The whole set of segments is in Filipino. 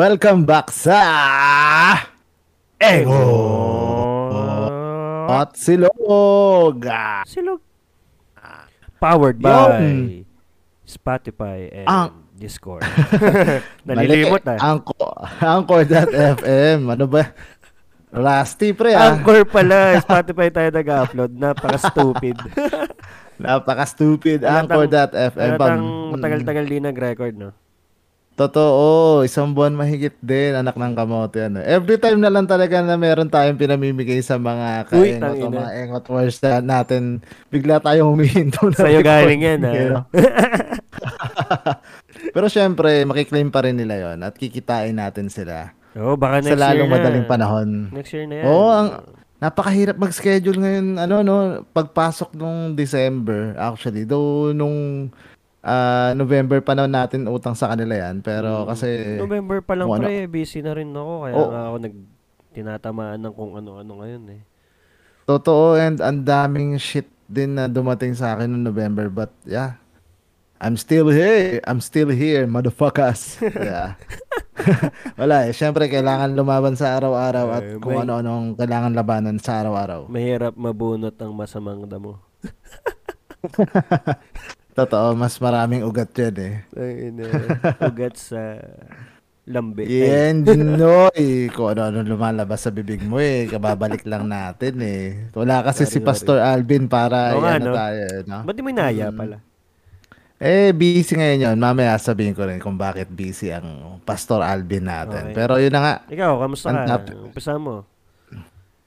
Welcome back sa Ego at Silog. Silog. Powered by Yun. Spotify and Ang- Discord. Nalilimot na. Anchor, Anchor.fm. Ano ba? Rusty pre ah. Anchor pala. Spotify tayo nag-upload. Napaka-stupid. Napaka-stupid. Anchor.fm. Pam- matagal-tagal din nag-record, no? Totoo, isang buwan mahigit din, anak ng kamote. Ano. Every time na lang talaga na meron tayong pinamimigay sa mga kaengot o mga engot words na natin, bigla tayong humihinto na Sa'yo galing yan, ah. Pero, syempre, makiklaim pa rin nila yon at kikitain natin sila Oo, baka sa next year lalong na. madaling panahon. Next year na yan. Oo, ang napakahirap mag-schedule ngayon, ano, no, pagpasok nung December, actually, though nung ah, November pa na natin utang sa kanila yan, pero kasi, November pa lang ano- pre, busy na rin ako. Kaya Oo. nga ako nag tinatamaan ng kung ano-ano ngayon eh. totoo, and ang daming shit din na dumating sa akin noong November, but yeah, I'm still here, I'm still here, motherfuckers. yeah. Wala eh, syempre kailangan lumaban sa araw-araw at Eh, kung may- ano-anong kailangan labanan sa araw-araw. Mahirap mabunot ang masamang damo. Totoo, mas maraming ugat yan eh. Ay, ina. Ugat sa lambe. Yan, Noy. Kung ano-ano lumalabas sa bibig mo eh. Kababalik lang natin eh. Wala kasi si Sorry, Pastor Alvin para Oo nga, ano no? tayo. No? Ba't di mo inaya Mm. pala? Eh, busy ngayon yun. Mamaya sabihin ko rin kung bakit busy ang Pastor Alvin natin. Okay. Pero yun na nga. Ikaw, kamusta ka? Umpisa mo.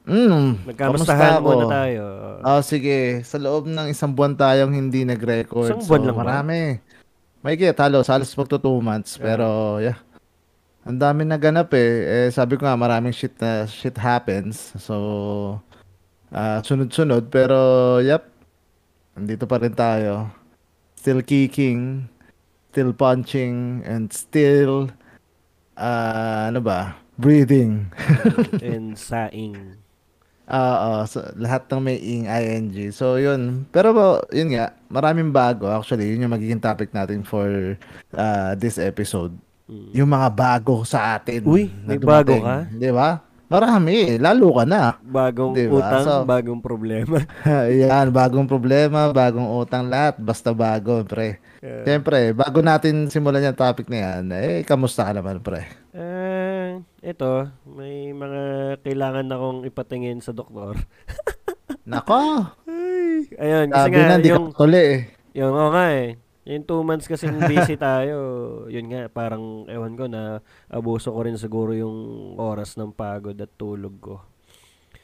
Mm, Nagkamustahan kamusta muna tayo. Oh, sige. Sa loob ng isang buwan tayong hindi nag-record. Isang buwan so, lang ba? marami. May kaya talo. Salos magto two months. Pero, yeah. Ang dami naganap eh. eh. Sabi ko nga, maraming shit na shit happens. So, ah, sunod-sunod. Pero, yep. Andito pa rin tayo. Still kicking. Still punching. And still, ah, ano ba? Breathing. And saing. Oo, so, lahat ng may ing, ing. So, yun. Pero, yun nga, maraming bago. Actually, yun yung magiging topic natin for uh, this episode. Mm. Yung mga bago sa atin. Uy, may bago ka? Di ba? Marami. eh. Lalo ka na. Bagong Diba? utang, So- bagong problema. Yan, bagong problema, bagong utang lahat. Basta bago, pre. Yeah. Siyempre, bago natin simulan yung topic na yan, eh, kamusta ka naman, pre? Eh, ito, may mga kailangan akong ipatingin sa doktor. Nako, Ay, ayun, kasi sabi nga, na, yung, ka tuli eh. yung, oo nga eh, yung two months kasi busy tayo, yun nga, parang, ewan ko na, abuso ko rin siguro yung oras ng pagod at tulog ko.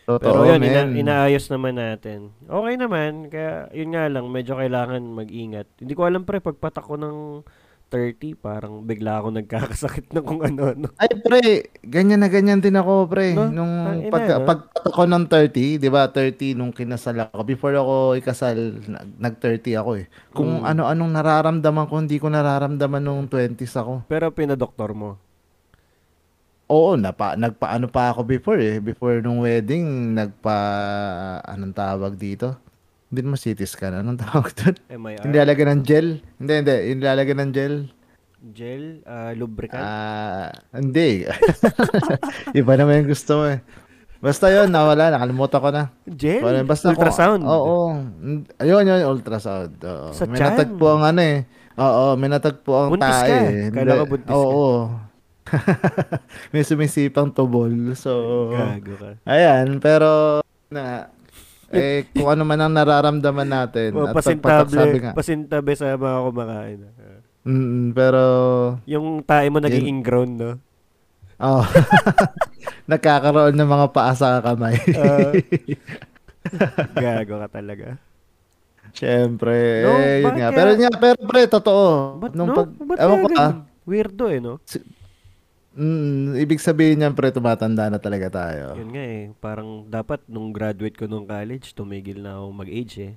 Totoo, Pero yun, ina- inaayos naman natin. Okay naman, kaya yun nga lang, medyo kailangan mag-ingat. Hindi ko alam pre, pagpatak ko ng 30, parang bigla ako nagkakasakit ng kung ano-ano. Ay, pre, ganyan na ganyan din ako, pre. No? Nung Tangina, pag, no? pagpatak ko ng 30, di ba, 30 nung kinasal ako. Before ako ikasal, nag- nag-30 ako eh. Kung Mm. ano-anong nararamdaman ko, hindi ko nararamdaman nung 20s ako. Pero pinadoktor mo. Oo, napa, nagpaano pa ako before eh. Before nung wedding, nagpa, anong tawag dito? Hindi naman CT scan. Anong tawag doon? MIR? Hindi lalagyan ng gel? Hindi, hindi. Yung lalagyan ng gel? Gel? ah, lubricant? Ah, hindi. Iba naman yung gusto mo eh. Basta yun, nawala. Nakalimutan ko na. Gel? Basta ko- Ultrasound? Oo. Mm, Ayun, yun, ultrasound. Oo. Sa may tiyan? natagpo ang ano eh. Oo, may natagpo ang Buntis tae. ka. eh. Kala ko buntis ka. Oo. may sumisipang tubol. So, Gago ka. ayan. Pero, na, eh, kung ano man ang nararamdaman natin. O, at pagpatak, sabi pasintable, nga. pasintabe sa mga kumakain. Mm, pero, Yung tae mo naging ingrown, no? oh, nagkakaroon ng mga paa sa kamay. Ah. Gago ka talaga. Siyempre, No, eh, yun nga. kaya- Pero, nga, pero pre, totoo. Ba't Nung no? pag, Ba't ewan ko ah? Weirdo eh, no? Mm, ibig sabihin niyan pre, tumatanda na talaga tayo. Yun nga eh. Parang dapat nung graduate ko nung college, tumigil na ako mag-age eh.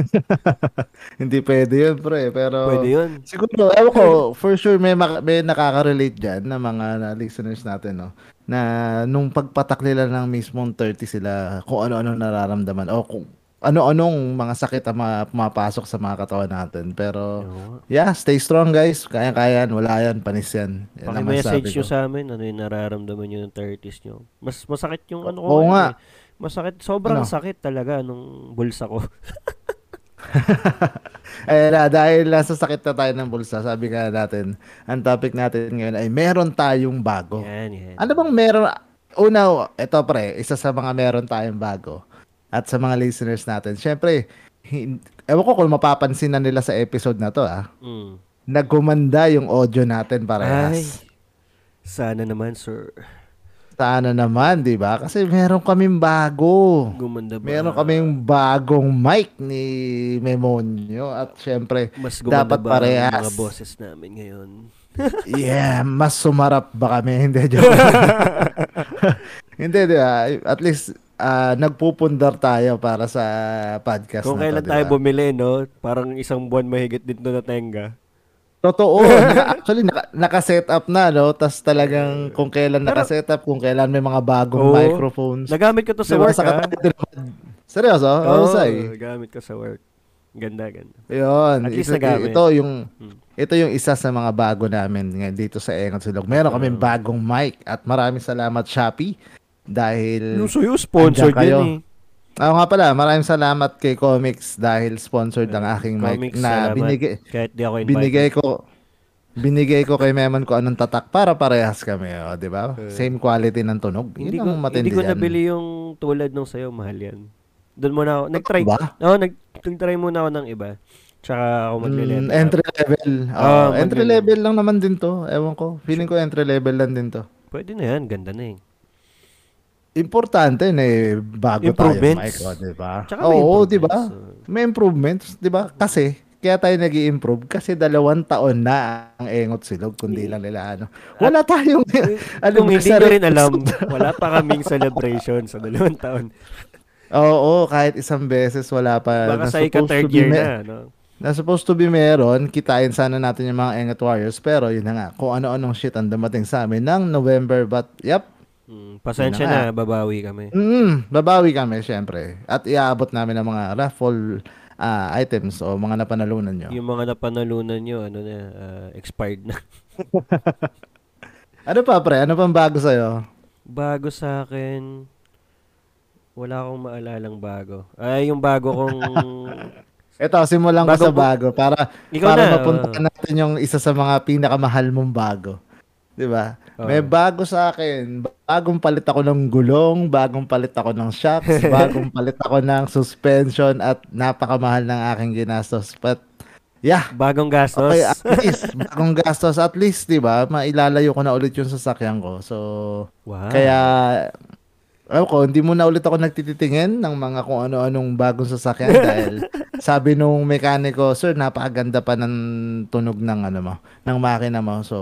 Hindi pwede yun pre, pero Pwede yun. siguro, ewan ko, for sure may, maka- may nakaka-relate dyan na mga na listeners natin, no? Na nung pagpatak nila ng mismong 30 sila, kung ano-ano nararamdaman, o kung ano-anong mga sakit ang mga pumapasok sa mga katawan natin. Pero, yeah, stay strong guys. Kaya-kaya yan. Wala yan. Panis yan. Yan Paki-message nyo sa amin ano yung nararamdaman nyo ng 30s nyo. Mas masakit yung ano ko. Oo nga. eh. Masakit, sobrang Ano? sakit talaga nung bulsa ko. Eh, na, dahil nasa sakit na tayo ng bulsa, sabi nga natin, ang topic natin ngayon ay meron tayong bago. Yan, yan. Ano bang meron? Una, ito pre, isa sa mga meron tayong bago. At sa mga listeners natin, syempre, hin- ewan ko kung mapapansin na nila sa episode na to ah. Mm. Nagkumanda yung audio natin Ay, parehas. sana naman, sir. Sana naman, di ba? Kasi meron kaming bago. Gumanda ba? Meron kaming bagong mic ni Memonyo. At syempre, Mas dapat ba parehas. mga boses namin ngayon? yeah, mas sumarap ba kami? Hindi, joke. Hindi, di ba? At least, ah, nagpupundar tayo para sa podcast Kung na kailan to, di tayo bumili, no? Parang isang buwan mahigit dito na tenga. Totoo. Actually, naka, naka-set up na, no? Tapos talagang kung kailan naka-set up, kung kailan may mga bagong Oo. microphones. Nagamit ko to sa Diba, work, sa naman. Seryoso? Oo, Oo, say. gamit ko sa work. Ganda, ganda. Yun. At least Isa- nagamit. ito yung Hmm. ito yung isa sa mga bago namin ngayon dito sa Engot Silog. Meron kaming bagong mic at maraming salamat Shopee dahil Yung sa'yo, sponsored kayo. yan eh. Oo nga pala, maraming salamat kay Comics dahil sponsored ang aking mic Comics, na salamat. binigay Kahit di ako invited. binigay ko binigay ko kay Memon ko anong tatak para parehas kami, oh, 'di ba? Same quality ng tunog. Hindi Yun ko, ang matindi hindi ko yan. nabili yung tulad nung sa'yo, mahal yan. Doon muna ako, nag-try. Ba? Oo, nag, nag-try muna ako ng iba. Tsaka ako magle-level Mm, entry level. Oh, Ah, entry level lang naman din to. Ewan ko. Feeling ko entry level lang din to. Pwede na yan, ganda na eh. Importante na eh, bago tayo Improvements. mic, oh, di ba? Oo, di ba? improvements, May improvements, di ba? Kasi, kaya tayo nag improve kasi dalawang taon na ang engot silog, kundi lang nila ano. Wala tayong, ano, Kung hindi rin alam, wala pa kaming celebration sa dalawang taon. Oo, kahit isang beses wala pa. Baka na sa supposed ika-third to be year na, no? Na supposed to be meron, kitain sana natin yung mga Engot Warriors, pero yun na nga, kung ano-anong shit ang dumating sa amin ng November, but, yep, Mm, pasensya na na, babawi kami. Mm, babawi kami syempre. At iaabot namin ang mga raffle ah, items o mga napanalunan nyo. Yung mga napanalunan nyo, ano na, ah, expired na. Ano pa pre? Ano pang bago sa'yo? Bago sa akin, wala akong maalalang bago. Ay, yung bago kong... Ito, simulan ko Bago sa po- bago para Ikaw para na, mapunta oh. natin yung isa sa mga pinakamahal mong bago. 'Di ba? May bago sa akin. Bagong palit ako ng gulong, bagong palit ako ng shocks, bagong palit ako ng suspension at napakamahal ng aking ginastos. But yeah, bagong gastos. Okay, at least, bagong gastos, at least, di ba, mailalayo ko na ulit yung sasakyan ko. So, wow. kaya, alam ko, hindi mo na ulit ako nagtititingin ng mga kung ano-anong bagong sasakyan dahil sabi nung mekaniko, sir, napakaganda pa ng tunog ng ano mo, ng makina mo. So,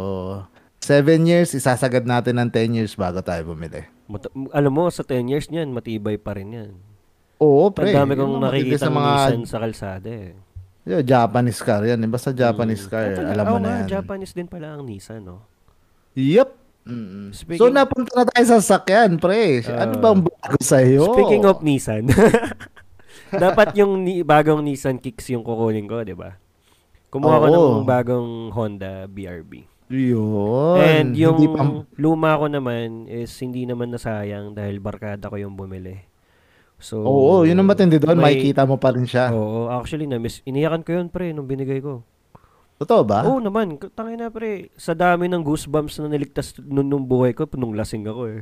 7 years, isasagad natin ng 10 years bago tayo bumili. Mat- alam mo, sa 10 years niyan, matibay pa rin yan. Oo, Ang pre. dami Yun kong ang nakikita sa mga Nissan sa kalsada eh. Yo, Japanese car yan. Basta Japanese car, Ah, talaga? alam mo na yan. Japanese din pala ang Nissan, no? Yep. Mm-mm. Speaking- so napunta na tayo sa sakyan, pre. ano Ah. bang bago sa'yo? Speaking of Nissan, dapat yung ni- bagong Nissan Kicks yung kukunin ko, di ba? Kumuha ko Oo. ng bagong Honda BRB. Yun. And yung Hindi pa- luma ko naman is hindi naman nasayang dahil barkada ko yung bumili. So, Oo, yun ang matindi doon. may- Makikita mo pa rin siya. Oo, actually, na-miss, iniyakan ko yun, pre, nung binigay ko. Totoo ba? Oo naman, tangin na, pre. Sa dami ng goosebumps na niligtas nung, nung buhay ko, nung lasing ako eh.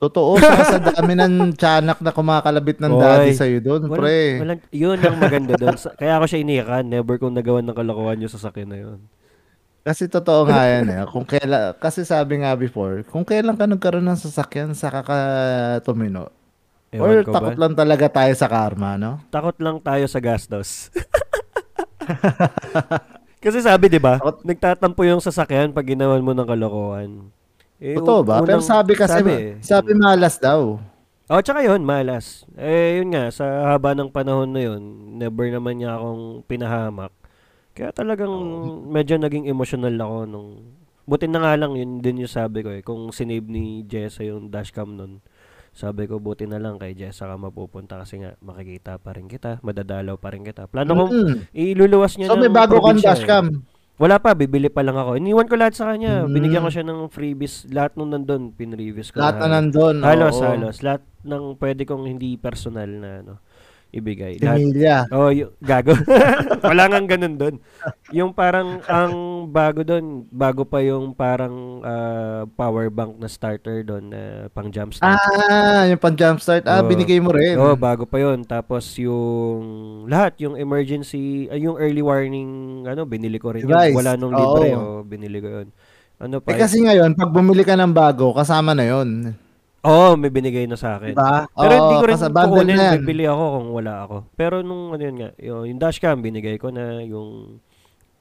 Totoo. Sa dami ng tiyanak na kumakalabit ng Oy. daddy sa'yo doon, Walang- pre. walang- yun ang maganda doon. Kaya ako siya iniyakan. Never kong nagawan ng kalokohan yung sasakyan na yun. Kasi totoo nga yan eh. Kung kailan, kasi sabi nga before, kung kailan ka nagkaroon ng sasakyan, saka ka tumino. Ewan Or ko takot ba? lang talaga tayo sa karma, no? Takot lang tayo sa gastos. Kasi sabi, di ba? Nagtatampo yung sasakyan pag ginawan mo ng kalokohan. Eh, Totoo ba? unang- Pero sabi kasi, sabi, eh. malas daw. Oh, tsaka yun, malas. Eh, yun nga, sa haba ng panahon na yun, never naman niya akong pinahamak. Kaya talagang medyo naging emotional ako nung... Buti na nga lang, yun din yung sabi ko eh, kung sinave ni Jessa yung dashcam nun. Sabi ko, buti na lang kay Jessa ka mapupunta kasi nga makikita pa rin kita, madadalaw pa rin kita. Plano kong Mm. iluluwas niya So may ng bago kang eh. dashcam. Wala pa, bibili pa lang ako. Iniwan ko lahat sa kanya. Mm. Binigyan ko siya ng freebies. Lahat nung nandun, pinrevious ko. Lahat na halos. nandun. Halos, oo. halos. Lahat ng pwede kong hindi personal na ano, ibigay. Emilia. Oh, yung, gago. Wala nga ganun doon. Yung parang ang bago doon, bago pa yung parang ah, power bank na starter doon na pang jumpstart. Ah, yung pang jumpstart. Ah, Oo. binigay mo rin. Oo, bago pa yon Tapos yung lahat, yung emergency, ay, yung early warning, ano, binili ko rin yun. Device. Wala nung libre, oh, binili ko yun. Ano pa? Eh kasi ngayon, pag bumili ka ng bago, kasama na yon. Oo, may binigay na sa akin. Diba? Pero hindi ko rin kukunin, bibili ako kung wala ako. Pero nung ano yun nga, yung, yung dashcam, binigay ko na yung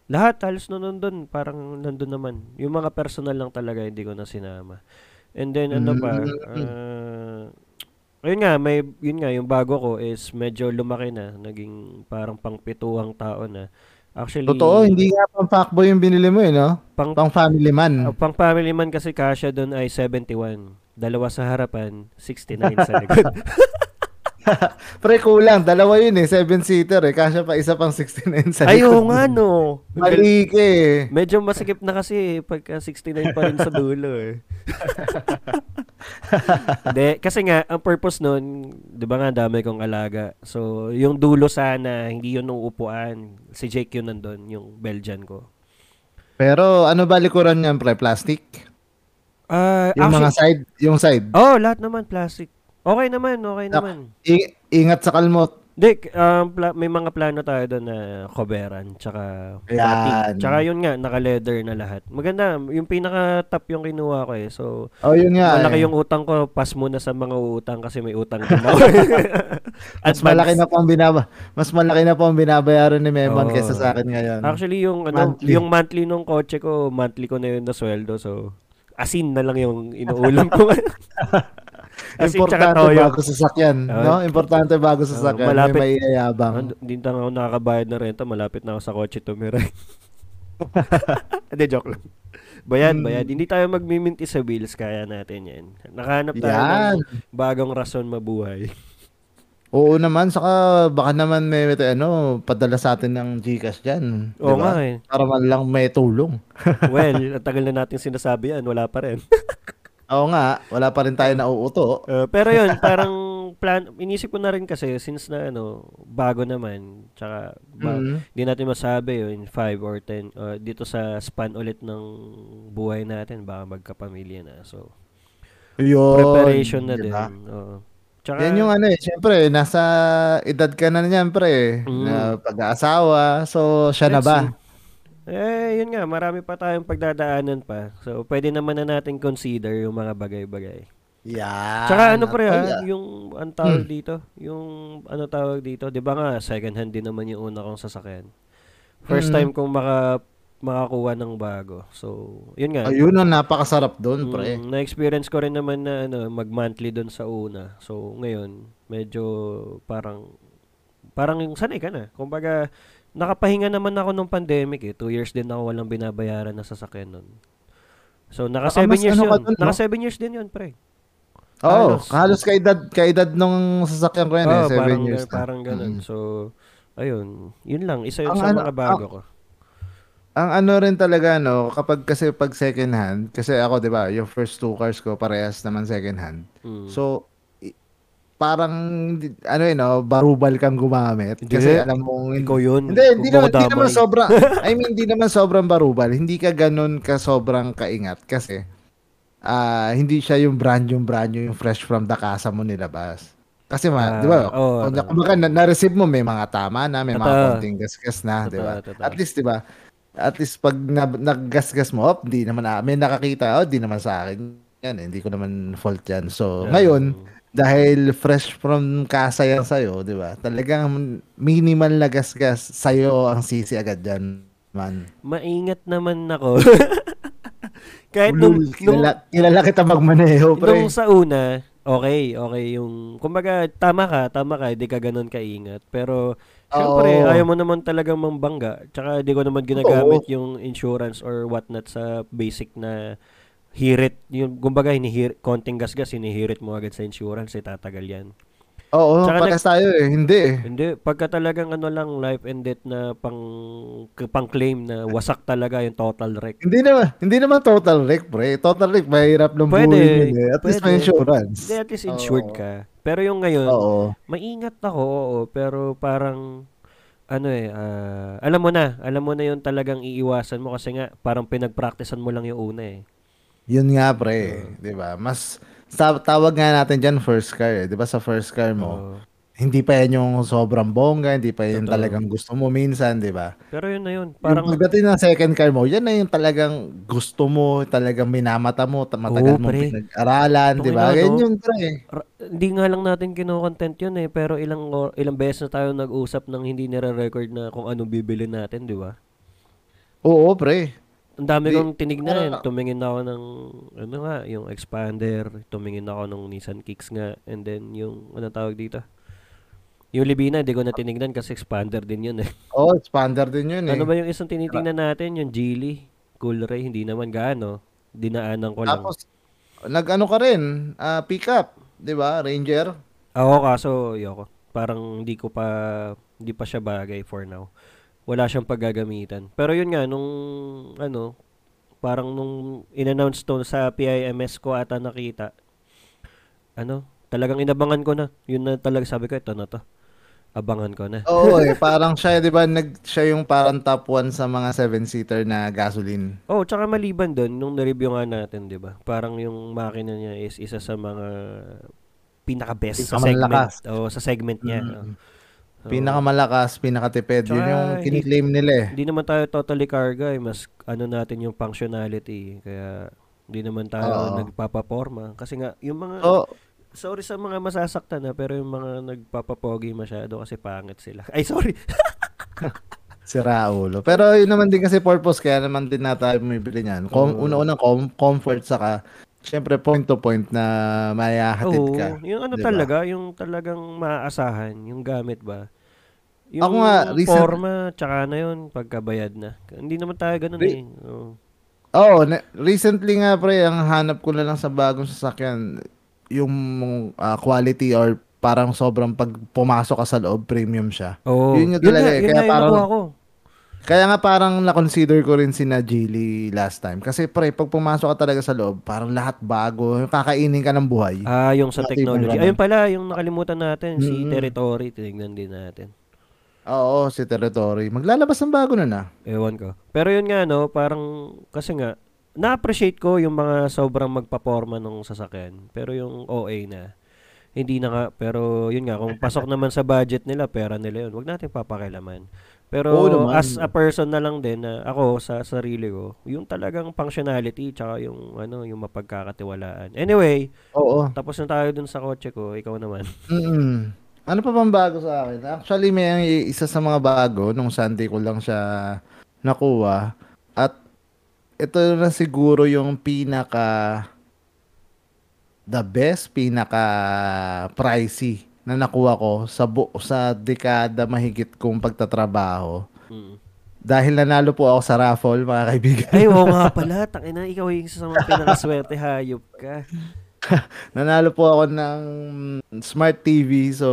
lahat, halos na nandun, parang nandun naman. Yung mga personal lang talaga, hindi ko na sinama. And then, ano pa, ah, ayun nga, may, yun nga, yung bago ko is medyo lumaki na, naging parang pangpituang tao na. Actually, Totoo, hindi nga pang fuckboy yung binili mo eh, no? pang, Pang family man. ah, pang family man kasi kasya doon ay 71. Dalawa sa harapan, 69 sa likod. Pre, kulang. Dalawa yun eh. Seven-seater eh. Kasya pa isa pang 69 sa Ay, oo likod. nga no. Mali ka eh. Medyo masikip na kasi eh, pagka 69 pa rin sa dulo eh. Hindi, kasi nga, ang purpose nun, di ba nga dami kong alaga. So, yung dulo sana, hindi yun nung upuan. Si Jake yun nandun, yung Belgian ko. Pero ano ba likuran niyan, pre? Plastic? Ah, Yung mga actually, side, yung side. oh, lahat naman plastic. Okay naman, okay naman. I- ingat sa kalmot. Hindi, um, pla- may mga plano tayo doon na coveran, tsaka Yan. Tsaka yun nga, naka-leather na lahat. Maganda, yung pinaka-top yung kinuha ko eh. So, Oh, yun nga. Malaki eh. yung utang ko, pass muna sa mga utang kasi may utang ako. Mas malaki na po ang binaba mas malaki na po ang binabayaran ni Memon Oo. kaysa sa akin ngayon. Actually, yung ano, Monthly. yung monthly nung kotse ko, monthly ko na yun na sweldo. So, asin na lang yung inuulam ko. asin tsaka Importante toyo. bago sasakyan, Oo. no? Importante bago sasakyan. malapit. May maiyayabang. Ano, Hindi na ako nakakabayad ng renta. Malapit na ako sa kotse tumira. Hindi, joke lang. Bayad, Hmm. bayad. Hindi tayo magmiminti sa bills. Kaya natin yan. Nakahanap tayo Yan. ng bagong rason mabuhay. Oo naman, saka baka naman may, may ano, padala sa atin ng Gcash dyan. Oo Diba? nga eh. Para man lang may tulong. Well, ang tagal na natin sinasabi yan. Wala pa rin. Oo nga, wala pa rin tayo nauuto. Uh, pero yun, parang plan, inisip ko na rin kasi since na ano, bago naman, tsaka ba, Mm. di natin masabi yun, in 5 or 10, uh, dito sa span ulit ng buhay natin, baka magkapamilya na. So, Yun. preparation na diba? din. Oo. Tsaka, Yan yung ano eh, syempre, nasa edad ka na niyan, pre, Mm. na pag-aasawa. So, siya na ba? see. Eh, yun nga, marami pa tayong pagdadaanan pa. So, pwede naman na natin consider yung mga bagay-bagay. Yan. Tsaka ano pre ha, yung ang tawag Hmm. dito, yung ano tawag dito, 'di ba nga second hand din naman yung una kong sasakyan. First Mm. time kong maka makakuha ng bago. So, yun nga. Ayun ang napakasarap doon, pre. Mm, na-experience ko rin naman na ano, mag-monthly doon sa una. So, ngayon, medyo parang parang yung sanay ka na. Kumbaga, nakapahinga naman ako nung pandemic eh. Two years din ako walang binabayaran na sasakyan nun. So, naka Baka 7 mas years ano yun. dun, no? Naka 7 years din yun, pre. Oo, halos. halos kaedad, kaedad nung sasakyan ko yan eh, Oo, seven parang, years ga- na. parang ganun. Mm. So, ayun. Yun lang. Isa yun Ang sa ano- mga bago ko. Ang ano rin talaga, no, kapag kasi pag second hand, kasi ako, di ba, yung first two cars ko, parehas naman second hand. Mm. So, i- parang, ano yun, no, barubal kang gumamit. Hindi. Kasi alam mo, Ikaw yun. Hindi, hindi naman, hindi naman sobrang, I mean, hindi naman sobrang barubal. Hindi ka ganun ka sobrang kaingat kasi ah hindi siya yung brand yung brand yung fresh from the casa mo nilabas. Kasi ma, di ba? tama. kumbaga na, na-receive mo may mga tama na, may mga Totoo. konting gasgas na, di ba? At least, di ba? At least pag na, naggasgas mo, op, di naman na, may nakakita, oh, di naman sa akin. Yan, eh, hindi ko naman fault yan. So, Yeah. ngayon, dahil fresh from casa yan sa'yo, di ba? Talagang minimal na gasgas sa'yo ang sisi agad dyan, man. Maingat naman ako. Kahit nung, nung, kilala, kilala kita magmaneho, pre. nung sa una, okay, okay yung, kumbaga, tama ka, tama ka, hindi ka ganun kaingat. Pero, syempre, Oo. ayaw mo naman talagang mambangga. Tsaka, di ko naman ginagamit yung insurance or whatnot sa basic na hirit, yung kumbaga hinihir, konting gasgas, hinihirit mo agad sa insurance, eh, tatagal yan. Oo, Tsaka parehas tayo eh. Hindi eh. Hindi, pagka talagang ano lang, life and death na pang, pang claim na wasak talaga yung total wreck. Hindi naman, hindi naman total wreck, pre. Total wreck, mahirap ng Pwede, buhay yun eh. At least may pwede. insurance. Hindi, at least insured Oo. ka. Pero yung ngayon, Oo. maingat ako, oo, pero parang, ano eh, ah, alam mo na, alam mo na yung talagang iiwasan mo kasi nga, parang pinag-practicean mo lang yung una eh. Yun nga, pre. Di ba? Mas, sa, tawag nga natin dyan first car eh. Di ba sa first car mo, Oo. Hindi pa yan yung sobrang bongga, hindi pa yan Totoo. talagang gusto mo minsan, di ba? pero yun na yun, Parang, yung pagdating ng second car mo, yan na yung talagang gusto mo, talagang minamata mo, ta- matagal Oo, mo pre. pinag-aralan, di ba? Ganyan no? yung pre. ra- hindi nga lang natin kino-content yun eh, pero ilang, or- ilang beses na tayo nag-usap ng hindi nire-record na kung ano bibili natin, di ba? Oo, pre. Ang dami Di- kong tinignan. parang- Tumingin ako ng, ano nga, yung expander. Tumingin ako ng Nissan Kicks nga. And then, yung, ano tawag dito? Yung Libina, hindi ko na tinignan kasi expander din yun eh. Oo, expander din yun eh. Ano ba yung isang tinitingnan natin? Yung Geely. Cool Ray, hindi naman gaano. Dinaanan ko lang. Tapos, nag-ano ka rin, ah, pick-up, di ba? Ranger. Ako kaso, yoko. Parang hindi ko pa, hindi pa siya bagay for now. Wala siyang paggagamitan. Pero yun nga, nung, ano, parang nung in-announce to sa PIMS ko ata nakita, ano, talagang inabangan ko na. Yun na talaga sabi ko, ito na to. Abangan ko na. Oo eh, parang siya, di ba, nag, siya yung parang top 1 sa mga 7-seater na gasoline. Oh, tsaka maliban doon, nung na-review nga natin, di ba? Parang yung makina niya is isa sa mga pinaka-best sa segment. Oh, sa segment niya. Mm. Oh. So, Pinakamalakas, pinakatipid. Yun Tsaka, yung hindi- kiniklaim nila eh. Hindi naman tayo totally car guy, mas ano natin yung functionality. Kaya hindi naman tayo Oo. nagpapaporma. Kasi nga, yung mga, So, sorry sa mga masasaktan na, pero yung mga nagpapapogi masyado kasi pangit sila. Ay, sorry. si Raulo. Pero yun naman din kasi purpose, kaya naman din na tayo bumibili niyan. Com- Oo. Una-unang com- comfort, saka, syempre point to point na mayahatid Oo, ka. yung ano Diba? talaga, yung talagang maaasahan, yung gamit ba? Yung Ako nga, recent- forma, tsaka na yun, pagkabayad na. Hindi naman tayo ganun Re- eh. Oo. Oo, na- recently nga pre, ang hanap ko na lang sa bagong sasakyan, yung ah, quality or parang sobrang pag pumasok ka sa loob, premium siya. Oo. Yun yung talaga eh, yun kaya nga yung parang- nakuha ko. Kaya nga parang na-consider ko rin si na Geely last time. Kasi pre, pag pumasok ka talaga sa loob, parang lahat bago. Kakainin ka ng buhay. Ah, yung sa Dati technology. Ayun pala, yung nakalimutan natin, si Mm-mm. Territory, tinignan din natin. Oo, si Territory. Maglalabas ng bago na na. Ewan ko. Pero yun nga, no, parang, kasi nga, na-appreciate ko yung mga sobrang magpaporma nung sasakyan. Pero yung OA na, hindi na nga. Pero yun nga, kung pasok naman sa budget nila, pera nila yun, wag natin papakilaman. Pero Oo naman. as a person na lang din, na ako sa sarili ko, yung talagang functionality, tsaka yung, ano, yung mapagkakatiwalaan. Anyway, Oo. tapos na tayo dun sa kotse ko, ikaw naman. Mm. Ano pa bang bago sa akin? Actually, may isa sa mga bago, nung Sunday ko lang siya nakuha. Ito na siguro yung pinaka the best, pinaka pricey na nakuha ko sa bu- sa dekada mahigit kong pagtatrabaho. Mm. Dahil nanalo po ako sa raffle, mga kaibigan. Ay, oo nga pala. Tangina, ikaw yung isa sa mga pinakaswerte. Hayop ka. nanalo po ako ng Smart TV. So,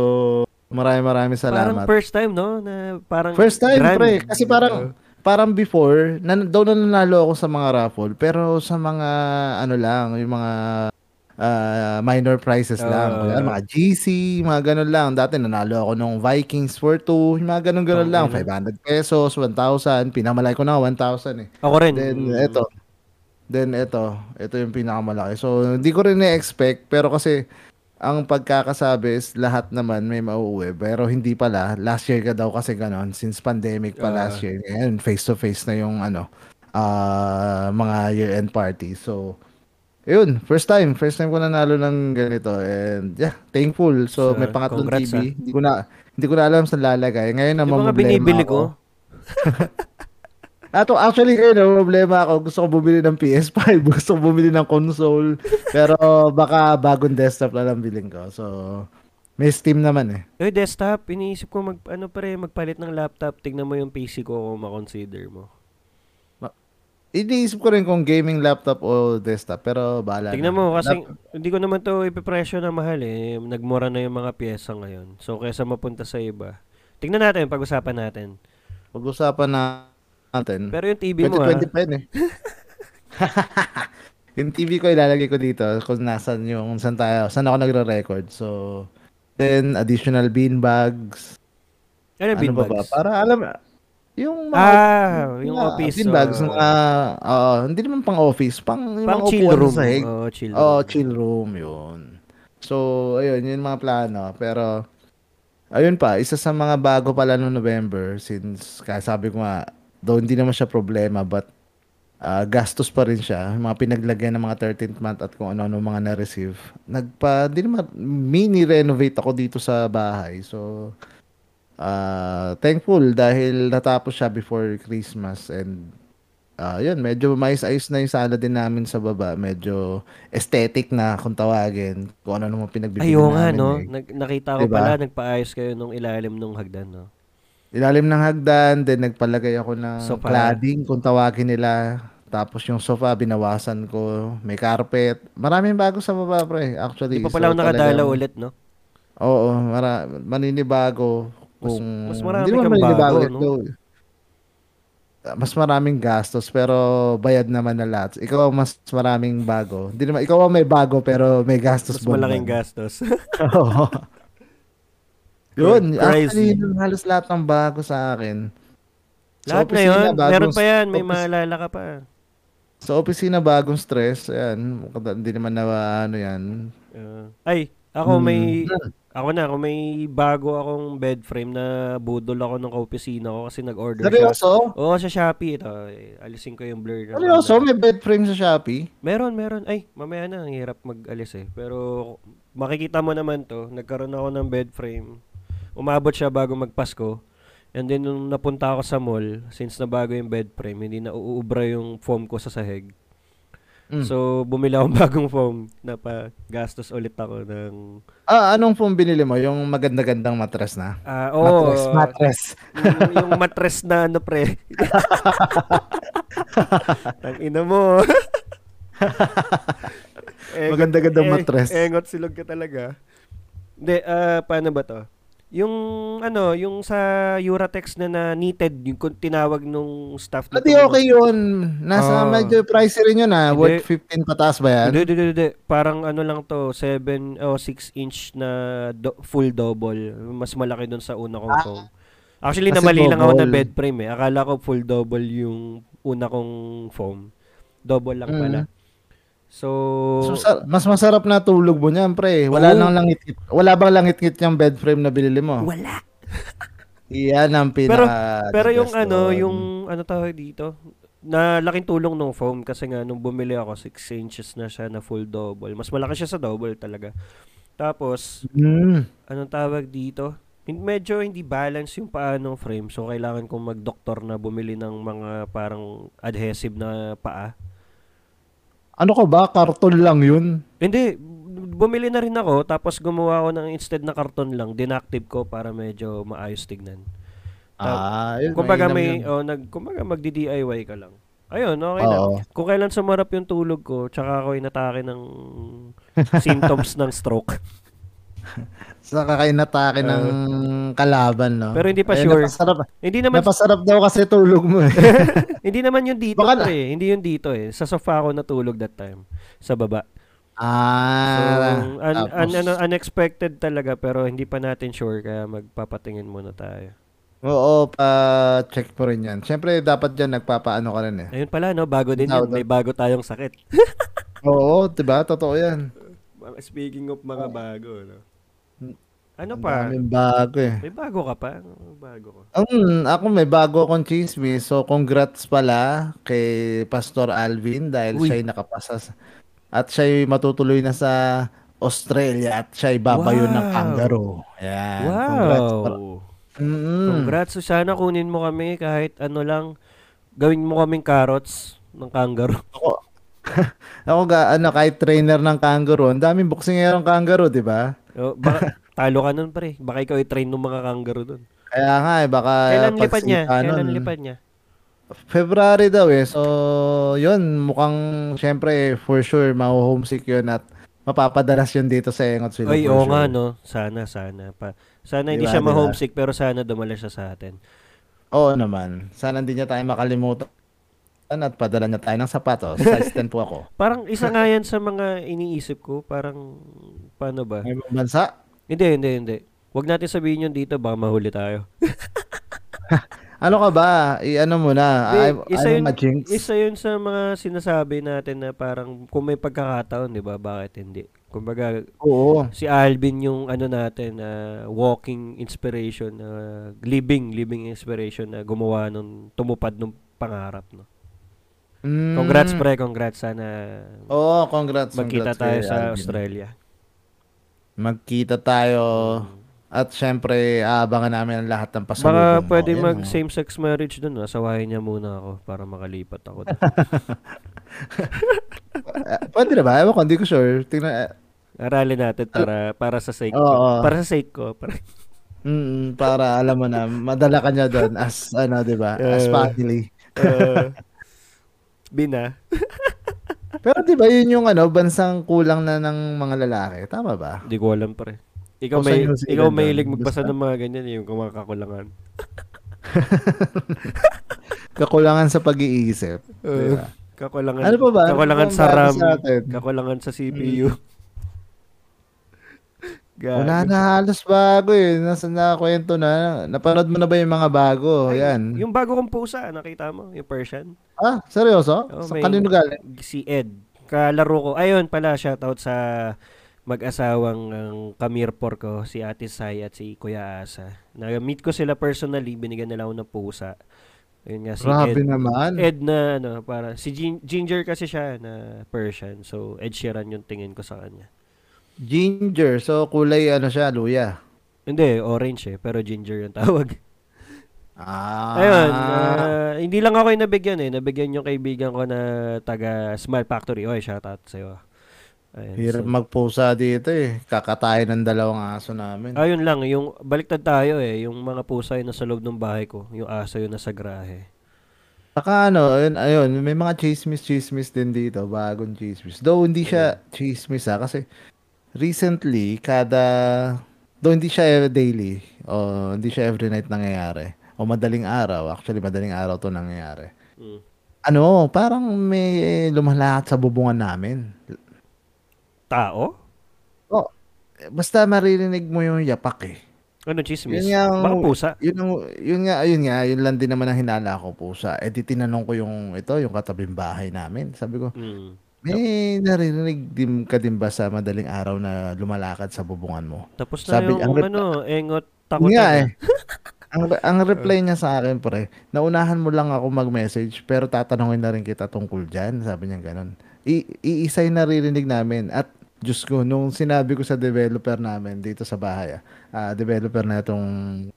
maraming maraming Parang salamat. first time, no? Na parang First time, grand. pre. Kasi parang, parang before, nan daw na nanalo ako sa mga raffle, pero sa mga, ano lang, yung mga ah, minor prizes lang. Oo. Kaya mga GC, mga ganun lang. Dati nanalo ako nung Vikings for 2, yung mga ganun-ganun lang. Tangina. 500 pesos, 1,000. Pinamalay ko na 1,000 eh. Ako rin. Then, eto. Then, eto. Ito yung pinakamalaki. So, hindi ko rin na-expect, pero kasi, ang pagkakasabi is lahat naman may mauuwi. Pero hindi pala. Last year ka daw kasi ganon. Since pandemic pa Ah. last year. Ngayon, face-to-face na yung ano, ah, mga year-end party. So, yun. First time. First time ko nanalo ng ganito. And yeah, thankful. So, So, may pangatlong congrats, TV. Hindi ko na, hindi ko na alam saan lalagay. Ngayon na mga binibili ako. ko. Ato, actually, ngayon, ang problema ako, gusto ko bumili ng PS5, gusto ko bumili ng console, pero baka bagong desktop na lang bilhin ko. So, may Steam naman eh. Eh, desktop. Iniisip ko mag, ano pa rin, magpalit ng laptop. Tignan mo yung PC ko kung makonsider mo. iniisip ko rin kung gaming laptop o desktop, pero bahala Tignan na. mo, kasi Lap- hindi ko naman to ipipresyo na mahal eh. Nagmura na yung mga pyesa ngayon. So, kaysa mapunta sa iba. Tignan natin, pag-usapan natin. Pag-usapan na natin. Pero yung TV mo ah, 2020 pa yun eh. yung TV ko ilalagay ko dito kung nasan yung saan tayo, saan ako nagre-record. So, then additional bean bags. ano yung Ano ba ba? beanbags? Para alam, yung mga Ah, yung mga office. bean bags, oh. mga, oo, hindi naman pang office, pang, Pang mga chill room. sa. Oh, chill room. Oh, chill room, yun. So, ayun, yun yung mga plano. Pero, ayun pa, isa sa mga bago pala no November, since, kaya sabi ko nga, though hindi naman siya problema, but ah, gastos pa rin siya. Mga pinaglagyan ng mga 13th month at kung ano-ano mga na-receive. Nagpa, di naman, mini-renovate ako dito sa bahay. So, ah thankful dahil natapos siya before Christmas and Ah, yun, medyo mais-ayos na yung sala din namin sa baba. Medyo aesthetic na kung tawagin. Kung ano naman pinagbibili Ayaw nga, namin. no? eh. Nag- nakita ko Diba? pala, nagpaayos kayo nung ilalim nung hagdan, no? Ilalim ng hagdan, then nagpalagay ako ng Sofa. cladding kung tawagin nila. Tapos yung sofa, binawasan ko. May carpet. Maraming bago sa baba, pre. Actually. Di pa pala So, talagang- ulit, no? Oo, mara, maninibago. Mas- Kung, mas marami hindi kang bago, no? though. Mas maraming gastos pero bayad naman na lahat. Ikaw ang mas maraming bago. Hindi naman ikaw ang may bago pero may gastos Mas buwan malaking gastos. Oo. Yun, actually yun halos lahat ng bago sa akin. Sa Lahat na yun. bagong- Meron pa yan. May maalala ka pa. Sa opisina bagong stress, ayan, hindi naman na ano yan. Uh, ay, ako may... Hmm. Ako na, ako may bago akong bed frame na budol ako ng kaopisina ko kasi nag-order siya. Seryoso? Oo, sa Shopee. Ito, eh, alisin ko yung blur. Seryoso? May bed frame sa Shopee? Meron, meron. Ay, mamaya na. Ang hirap mag-alis eh. Pero makikita mo naman to. Nagkaroon ako ng bed frame. Umabot siya bago magpasko. And then nung napunta ako sa mall, since na bago yung bed frame, hindi na uubra yung foam ko sa sahig. Mm. So, bumili akong bagong foam na pa gastos ulit ako ng... Ah, anong phone binili mo? Yung maganda-gandang mattress na? Ah, oo. mattress, mattress. yung, yung mattress na ano pre. Tang ina mo. Engot- Maganda-gandang eh. Engot silog ka talaga. Hindi, ah, paano ba to? Yung ano, yung sa Uratex na na knitted, yung tinawag nung staff na tumulong- okay yun. Nasa Ah. medyo pricey rin yun ah. Hindi. Worth 15 pataas ba yan? Hindi, hindi, hindi, hindi. Parang ano lang to, 7 o 6 inch na do- full double. Mas malaki dun sa una kong Ah. phone. Actually, namali lang ako na bed frame eh. Akala ko full double yung una kong foam. Double lang Mm. pala. So, So, mas masarap na tulog mo niyan, pre. Wala Oo. nang langit Wala bang langit-ngit yung bed frame na binili mo? wala. Iyan ang pinaka Pero- Pero yung best ano, yung ano tawag dito, na laking tulong ng foam kasi nga nung bumili ako 6 inches na siya na full double. Mas malaki siya sa double talaga. Tapos, Mm. anong tawag dito? Medyo hindi balance yung paa ng frame. So, kailangan kong mag-doktor na bumili ng mga parang adhesive na paa. Ano ka ba? Karton lang yun. Hindi, bumili na rin ako. Tapos gumawa ako ng instead na karton lang, dinactive ko para medyo maayos tignan. Ah, yun. Kumbaga may, yun. oh, nag, kumbaga magdi-DIY ka lang. Ayun, okay na. Oo. Kung kailan sumarap yung tulog ko, tsaka ako inatake ng symptoms ng stroke. Sa kakainatake ng kalaban, no? Uh, Pero hindi pa Eh, sure. Napasarap, hindi naman napasarap daw kasi tulog mo eh. Hindi naman yung dito Baka na- pre, hindi yung dito eh. Sa sofa ako natulog that time, sa baba. So, ah, un- tapos, un- ano, unexpected talaga pero hindi pa natin sure kaya magpapatingin muna tayo. oo, pa-check po rin yan. Siyempre, dapat dyan nagpapaano ka rin eh. Ayun pala no, bago din Ikaw, yun. May bago tayong sakit. Oo, diba? Totoo yan. Speaking of mga bago, no. Ano pa? daming bago eh. May bago ka pa? Ano bago ko? Um, ako may bago akong chismis. So, congrats pala kay Pastor Alvin dahil Uy. siya'y nakapasa. sa- At siya'y matutuloy na sa Australia at siya'y babayo ng Wow. kangaroo. Ayan. Congrats. Wow! pala. Mm. Congrats. So, sana kunin mo kami kahit ano lang. Gawin mo kaming carrots ng kangaroo. Ako, ako ga, ano, kahit trainer ng kangaroo, ang daming boksingero ng kangaroo, di ba? O, baka, talo ka nun pre. Baka ikaw i-train ng mga kangaroo dun. Kaya nga eh, baka Kailan lipad niya? Kailan nun, lipad niya? February daw eh. So, yun, mukhang syempre for sure ma-homesick yun at mapapadalas yun dito sa Engot Sila. Ay, oo sure. nga, no? Sana, sana. Pa. Sana hindi Diba, siya diba? ma-homesick, pero sana dumala siya sa atin. Oo naman. Sana hindi niya tayo makalimutan at padala niya tayo ng sapatos. Size 10 po ako. Parang isa nga yan sa mga iniisip ko. Parang, paano ba? May ibang bansa? Hindi, hindi, hindi. Huwag natin sabihin yun dito, baka mahuli tayo. Ano ka ba? I-ano mo na. Ay, isa ano yun- ma-jinx? Isa yun sa mga sinasabi natin na parang kung may pagkakataon, di ba, bakit hindi? Kumbaga, Oo. si Alvin yung ano natin, uh, walking inspiration, uh, living, living inspiration na gumawa nung tumupad nung pangarap, no? Mm. Congrats pre, congrats sana Oo, congrats. magkita congrats tayo sa Alvin. Australia. Magkita tayo. At syempre, aabangan namin ang lahat ng pasalubong Baka mo. pwede mag oh. same-sex marriage dun, asawahin niya muna ako para makalipat ako. dun. Eh, pwede na ba? Ewan ko, hindi ko sure. Tingnan, eh, Aralin natin para para sa sake ko. Oo. Para sa sake ko. Para, mm, para alam mo na, madala ka niya doon as, ano, di ba? As Eh. family. uh, Bina. Pero di ba yun yung ano, bansang kulang na ng mga lalaki? Tama ba? Hindi ko alam pre. Ikaw O sa may ikaw doon, mahilig magbasa ng mga ganyan yung mga kakulangan. Kakulangan sa pag-iisip. Di ba? Kakulangan. Ano pa ba? Ano Kakulangan pa sa ang bago RAM. sa? Hmm. Kakulangan sa CPU. Gago. Wala na halos bago eh. Nasa na kwento na. Napanood mo na ba yung mga bago? Ay, Yan. Yung bago kong pusa, nakita mo? Yung Persian? Ah, seryoso? Oh, sa kanino galing? Si Ed. Kalaro ko. Ayun pala, shoutout sa mag-asawang ang kamirpor ko, si Ate Sai at si Kuya Asa. Na-meet ko sila personally, binigyan nila ako ng pusa. Ayun nga, si Grabe Ed. naman. Ed na, ano, para, si Gin- Ginger kasi siya na Persian. So, Ed Sheeran yung tingin ko sa kanya. Ginger. So, kulay ano siya, luya. Hindi, orange eh, pero ginger yung tawag. Ah. Ayun, ah, hindi lang ako yung nabigyan eh. Nabigyan yung kaibigan ko na taga Smile Factory. Oy, shoutout sa'yo. Ayun, Hirap so- magpusa dito eh. Kakatayin ng dalawang aso namin. Ayun lang, yung baliktad tayo eh, yung mga pusa yun nasa loob ng bahay ko, yung aso yun nasa grahe. Saka ano, ayun, ayun, may mga chismis-chismis din dito, bagong chismis. Though hindi siya chismis ha, kasi recently, kada, though hindi siya daily, o hindi siya every night nangyayari, o madaling araw, actually madaling araw to nangyayari. Mm. Ano, parang may lumalakad sa bubungan namin. Tao? Oh, basta maririnig mo yung yapak eh. Ano chismis? Yun nga Baka pusa. Yun, ang, yun nga, ayun nga, yun lang din naman ang hinala ko pusa. Eh di tinanong ko yung, ito, yung katabing bahay namin. Sabi ko, Mm. May naririnig din ka din ba sa madaling araw na lumalakad sa bubungan mo? Tapos na Sabi- yung ang rep- ano, engot takot nga eh. ang, ang reply niya sa akin, pre, naunahan mo lang ako mag-message, pero tatanungin na rin kita tungkol dyan. Sabi niya ganun. I, iisa yung naririnig namin. At, Diyos ko, nung sinabi ko sa developer namin dito sa bahay, ah, ah, developer na itong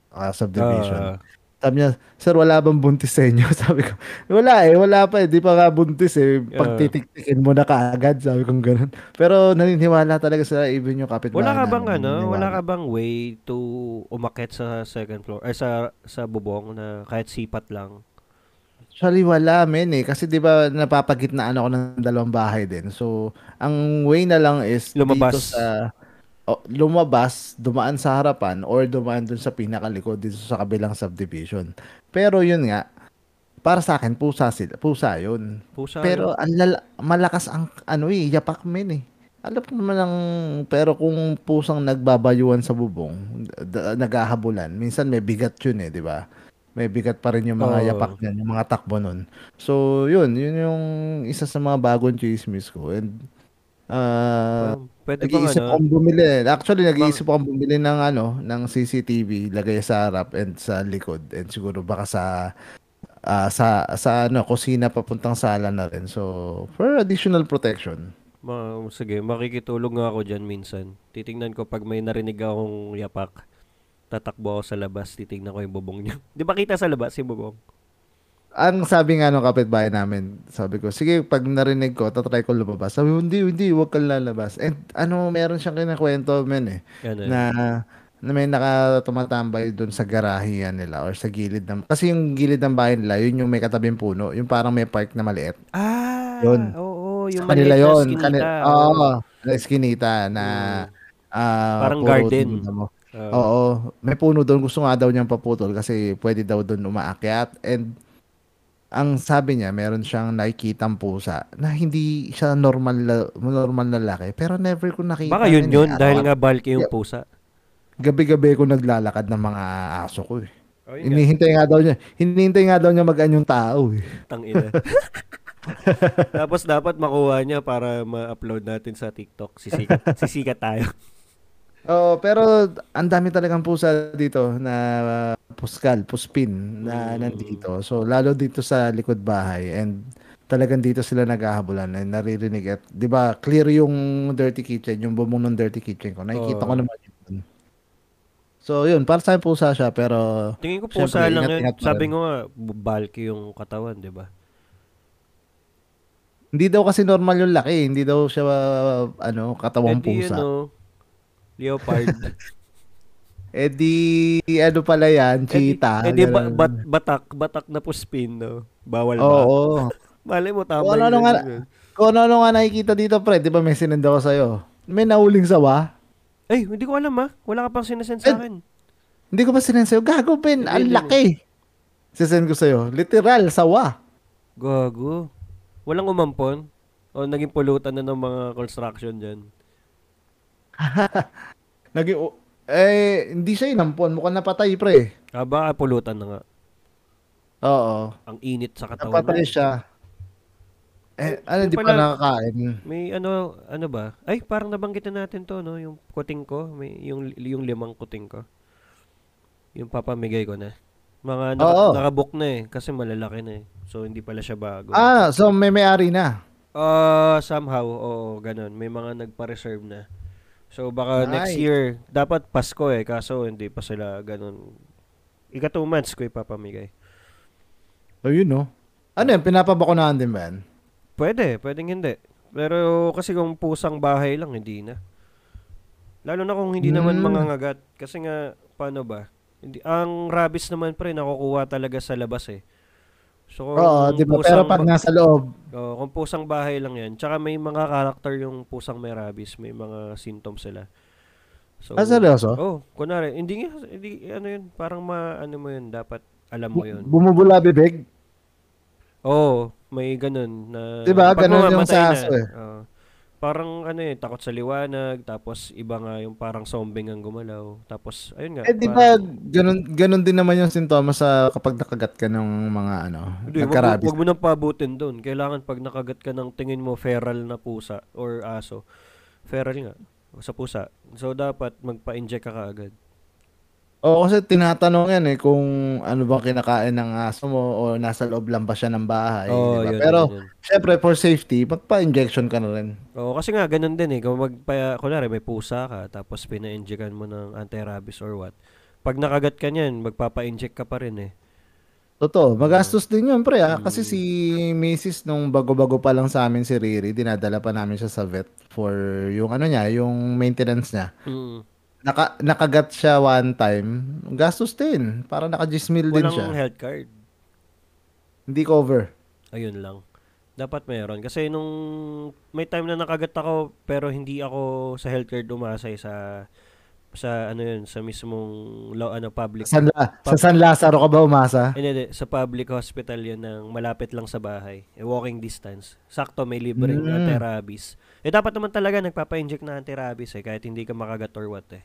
ah, subdivision. Ah, Sabi niya, sir, wala bang buntis sa inyo? Sabi ko, wala eh, wala pa eh. Di pa nga buntis eh. Pag Yeah. titiktikin mo na kaagad, sabi ko ganun. Pero naniniwala talaga sila, even yung kapitbahay wala ka bang namin, ano, naniniwala. wala ka bang way to umakyat sa second floor ay sa sa bubong na kahit sipat lang? Actually, wala, men eh. Kasi di ba napapagitnaan ako ng dalawang bahay din. So, ang way na lang is Lumabas. dito sa... oh, lumabas, dumaan sa harapan, or dumaan dun sa pinakalikod dito sa kabilang subdivision. Pero yun nga, para sa akin, pusa sila. Pusa yun. Pusa. Pero yun. ang lala- malakas ang ano eh, yapak men eh. Alam ko naman ang pero kung pusang nagbabayuan sa bubong, d- naghahabulan, minsan may bigat yun eh, di ba? May bigat pa rin yung mga Oo. yapak niyan, yung mga takbo nun. So, yun, yun yung isa sa mga bagong chismis ko. And ah Um, pwede bang nag-iisip ano? akong bumili. Actually, nag-iisip akong bumili ng ano, ng CCTV, lagay sa harap and sa likod and siguro baka sa ah, sa sa ano, kusina papuntang sala na rin. So, for additional protection. Ma sige, makikitulog nga ako dyan minsan. Titingnan ko pag may narinig akong yapak. Tatakbo ako sa labas, titingnan ko yung bubong niya. Di ba kita sa labas yung bubong? Ang sabi nga nung kapitbahay namin, sabi ko, sige, pag narinig ko, tatry ko lumabas. Sabi ko, hindi, hindi, huwag kang lalabas. And ano, meron siyang kinakwento, men eh, na na may nakatumatambay doon sa garahian nila or sa gilid ng kasi yung gilid ng bahay nila yun yung may katabing puno yung parang may park na maliit Ah, Yun. oo, yung sa kanila yun skinita, kanila oo. oo na eskinita na ah, Parang puro garden. mo. Oo. Oo, may puno doon gusto nga daw niyang paputol kasi pwede daw doon umaakyat and ang sabi niya meron siyang nakikitang pusa na hindi siya normal na, normal na laki pero never ko nakita Baka yun yun dahil nga bulky yung Yeah. pusa. gabi-gabi ko naglalakad ng mga aso ko eh. Oh, nga, Hinihintay nga daw niya, hinihintay nga daw niya mag yung tao eh. tangina. Tapos dapat makuha niya para ma-upload natin sa TikTok. Sisikat, sisikat tayo. Oo, pero ang dami talagang pusa dito na uh, puskal, puspin na Mm. nandito. So lalo dito sa likod bahay and talagang dito sila naghahabulan and naririnig at 'di ba clear yung dirty kitchen, yung bubong ng dirty kitchen ko. Nakikita ko Oo. naman yun. So yun, para sa pusa siya pero Tingin ko pusa lang yun. Sabi ko nga, bu- bulky yung katawan, di ba? hindi daw kasi normal yung laki, hindi daw siya uh, ano, katawang Eh di, pusa. ano, leopard. Eh di, ano pala yan, eh di, cheetah. eh di ba- bat- batak, batak na puspin, no? Bawal ba? Oo. Mali mo, tama Kung ano yun. nga, kung ano nga nakikita dito, pre, di ba may sinenda ko sa'yo? May nauling sawa. Ay, hindi ko alam ha. Wala ka pang sinasend sa Eh, akin. Hindi ko pa sinend sa'yo. Gago, Ben. Ang laki. Sisend ko sa'yo. Literal, sawa. Gago. Walang umampon? O naging pulutan na ng mga construction dyan? Oh, eh, hindi siya inampon. Mukhang napatay, pre. Ah, baka pulutan na nga. Oo. Ang init sa katawan. Napatay siya. Eh, ano, di pa nakakain. May ano, ano ba? Ay, parang nabanggitin natin to, no? Yung kuting ko. May, yung, yung limang kuting ko. Yung papamigay ko na. Mga naka, Oo. nakabook na eh. Kasi malalaki na eh. So, hindi pala siya bago. Ah, so may may-ari na. Ah, somehow, oo, ganun. May mga nagpa-reserve na. So, baka next Nice. year, dapat Pasko eh, kaso hindi pa sila ganun. Ika two months ko ipapamigay. So, yun, no? Ano yan? Pinapabakunahan din ba yan? Pwede, pwedeng hindi. Pero kasi kung pusang bahay lang, hindi na. Lalo na kung hindi naman Hmm. mangangagat. Kasi nga, paano ba? Hindi, ang rabies naman pre, nakukuha talaga sa labas eh. So, kung Oo, di ba? Pero pag nasa loob, Oo, kung pusang bahay lang yan. Tsaka may mga karakter yung pusang may rabies. May mga symptoms sila. So, ah, seryoso? Oh, kunwari, hindi nga, hindi, ano yun, parang ma, ano mo yun, dapat alam mo yun. Bumubula bibig? Oo, may ganun na, Diba? Ganun yung sa aso eh. oo. Parang ano eh, takot sa liwanag, tapos iba nga yung parang zombie ang gumalaw. Tapos, ayun nga. Eh, di ba, parang- ganun, ganun din naman yung sintomas sa kapag nakagat ka ng mga, ano, Hindi, nagkarabis. wag mo nang pabutin doon. Kailangan pag nakagat ka ng tingin mo feral na pusa or aso. Feral nga. Sa pusa. So, dapat magpa-inject ka kaagad. Oo, kasi tinatanong yan eh kung ano bang kinakain ng aso mo o nasa loob lang ba siya ng bahay. Oo, di ba? yun, Pero, yun, yun. syempre, for safety, magpa-injection ka na rin. Oo, kasi nga, ganun din eh. Kung magpa, kunwari, may pusa ka, tapos pina-injectan mo ng anti-rabies or what. Pag nakagat ka niyan, magpapa-inject ka pa rin eh. Totoo, magastos din yun, pre. Ah. Kasi Mm. si Mrs. nung bago-bago pa lang sa amin si Riri, dinadala pa namin siya sa vet for yung ano niya, yung maintenance niya. Mm. Naka, nakagat siya one time, gastos din. Para naka-gismil din Walang siya. health card. Hindi cover. Ayun lang. Dapat meron. Kasi nung may time na nakagat ako, pero hindi ako sa health card umasa eh, sa sa ano yun, sa mismong law, ano, public. San, La- sa San Lazaro ka ba umasa? Hindi, hindi, sa public hospital yun ng malapit lang sa bahay. Eh, walking distance. Sakto, may libreng Mm. anti-rabies. Eh, dapat naman talaga nagpapa-inject na anti-rabies eh, kahit hindi ka makagat or what eh.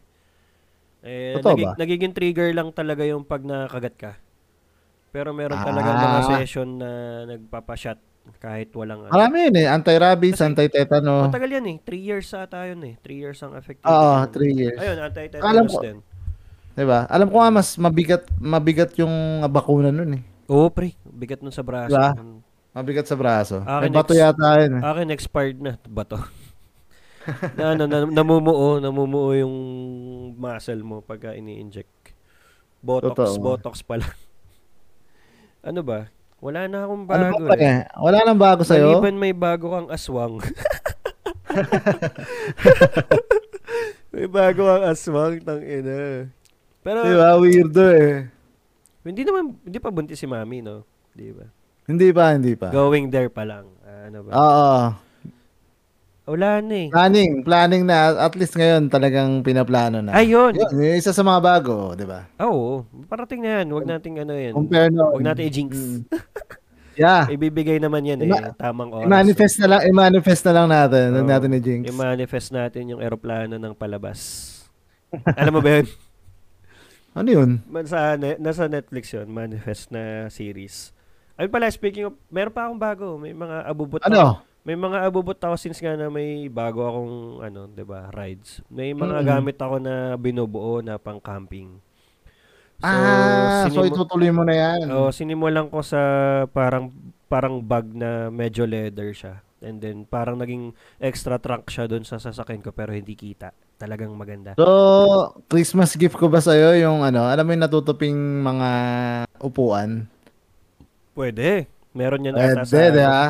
Eh, Totoo nagi- ba? nagiging trigger lang talaga yung pag nakagat ka. Pero meron talaga mga Ah. session na nagpapa-shot kahit walang ano. Marami yun eh. Anti-rabies, Kasi- anti-tetano. Matagal yan eh. 3 years ata yun eh. 3 years ang effective. Oo, yun. 3 years. Ayun, Alam anti-tetanus ko- din. Diba? Alam ko nga mas mabigat mabigat yung bakuna nun eh. Oo, pre. Bigat nun sa braso. Diba? Mabigat sa braso. Akin May bato ex- yata yun eh. Akin expired na bato. na ano, na, namumuo, namumuo yung muscle mo pagka ini-inject. Botox, Totoo. botox pala. ano ba? Wala na akong Ano bago. ba pa eh. eh? Wala nang bago sa'yo? Maliban may bago kang aswang. May bago ang aswang, tang ina. Pero, Di ba? Weirdo eh. hindi naman, hindi pa buntis si mami, no? Di ba? Hindi pa, hindi pa. Going there pa lang. Ah, ano ba? Oo. Wala na eh. Planning, planning na. At least ngayon talagang pinaplano na. Ayun. Yun, yung isa sa mga bago, di ba? Oo. parating na yan. Huwag nating ano yan. Compare no. Huwag natin i-jinx. Mm. Yeah. Ibibigay naman yan eh. Ima- tamang oras. I-manifest na lang, i-manifest na lang natin. Huwag Oo. natin i-jinx. I-manifest natin yung eroplano ng palabas. Alam mo ba yun? Ano yun? Sa, nasa Netflix yun. Manifest na series. Ayun pala, speaking of, meron pa akong bago. May mga abubot Ano? May mga abubot ako since nga na may bago akong ano, 'di ba, rides. May mga Mm. gamit ako na binubuo na pang camping. ah, so sinimu- itutuloy mo na yan. Oh, sinimulan ko sa parang parang bag na medyo leather siya. And then parang naging extra trunk siya doon sa sasakyan ko pero hindi kita. Talagang maganda. So, Christmas gift ko ba sa'yo yung ano, alam mo yung natutuping mga upuan? Pwede. Meron yan Pwede, ata sa di ba?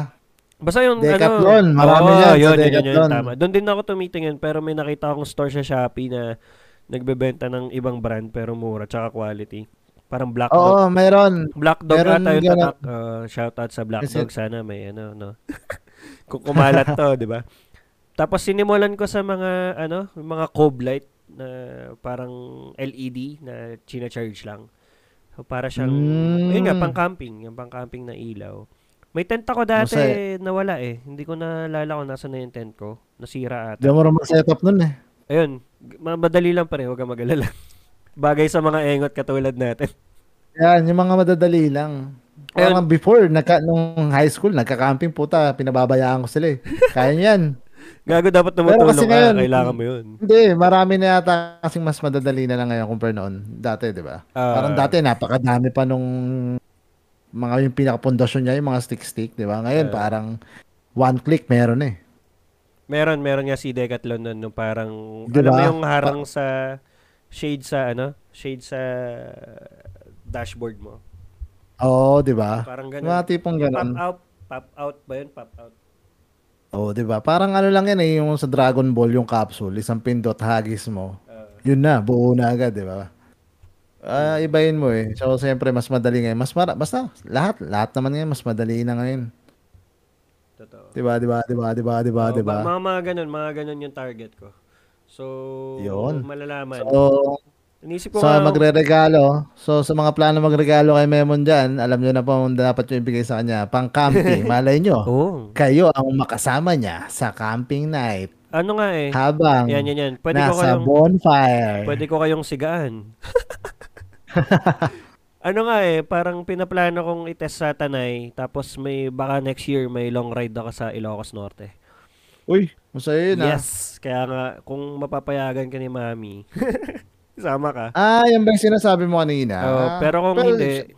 Basta yung Decathlon, ano, marami Oo, yan sa yun, yun, yun, yun, Decathlon. tama. Doon din ako tumitingin pero may nakita akong store sa Shopee na nagbebenta ng ibang brand pero mura tsaka quality. Parang Black Dog. Oo, meron. Black Dog meron ata yung ganun. tatak. Uh, shout out sa Black Kasi- Dog. Sana may ano, no. Kung kumalat to, di ba? Tapos sinimulan ko sa mga, ano, mga Cove light na parang LED na china-charge lang. So, para siyang, Mm. yun nga, pang camping. Yung pang camping na ilaw. May tent ako dati, Masaya. nawala eh. Hindi ko naalala kung nasa na yung tent ko. Nasira ata. mo rin mag-setup nun eh. Ayun, madali lang pa rin, huwag kang mag-alala. Bagay sa mga engot katulad natin. Yan, yung mga madadali lang. Parang before, nagka, nung high school, nagka-camping puta, pinababayaan ko sila eh. Kaya yan. Gago dapat Pero tumutulong kasi ka, ngayon, kailangan mo yun. Hindi, marami na yata kasing mas madadali na lang ngayon compare noon. Dati, di ba? Ah, Parang dati, napakadami pa nung mga yung pinakapundasyon niya, yung mga stick-stick, di ba? Ngayon, Ah. parang one click meron eh. Meron, meron nga si Decathlon nun, nung parang, Di alam mo ba? yung harang sa, shade sa, ano, shade sa dashboard mo. Oo, di ba? Parang Mga ganun. tipong Pop ganun. out, pop out ba yun? Pop out. Oo, di ba? Parang ano lang yan eh, yung sa Dragon Ball, yung capsule, isang pindot, hagis mo. Ah, Yun na, buo na agad, di ba? Ah, ibahin mo eh. So, siyempre, mas madali ngayon. Mas mara, basta, lahat, lahat naman ngayon, mas madali na ngayon. totoo. Di ba, di ba, di ba, di ba, di ba, Oo, di ba- Mga, mga ganun, mga ganun yung target ko. So, Yun. malalaman. So, Inisip ko sa nga, magre-regalo, so sa mga plano magregalo kay Memon dyan, alam nyo na po kung dapat nyo ibigay sa kanya. Pang camping, malay nyo. oh, Kayo ang makasama niya sa camping night ano nga eh. habang Yan, yan, yan. Pwede ko nasa kayong, bonfire. pwede ko kayong sigaan. ano nga eh, parang pinaplano kong itest sa Tanay, tapos may, baka next year may long ride ako sa Ilocos Norte. Uy, masaya yun ah. Yes, kaya nga, kung mapapayagan ka ni Mami, sama ka. Ah, yan ba yung sinasabi mo kanina? Oo, Ah, pero kung hindi,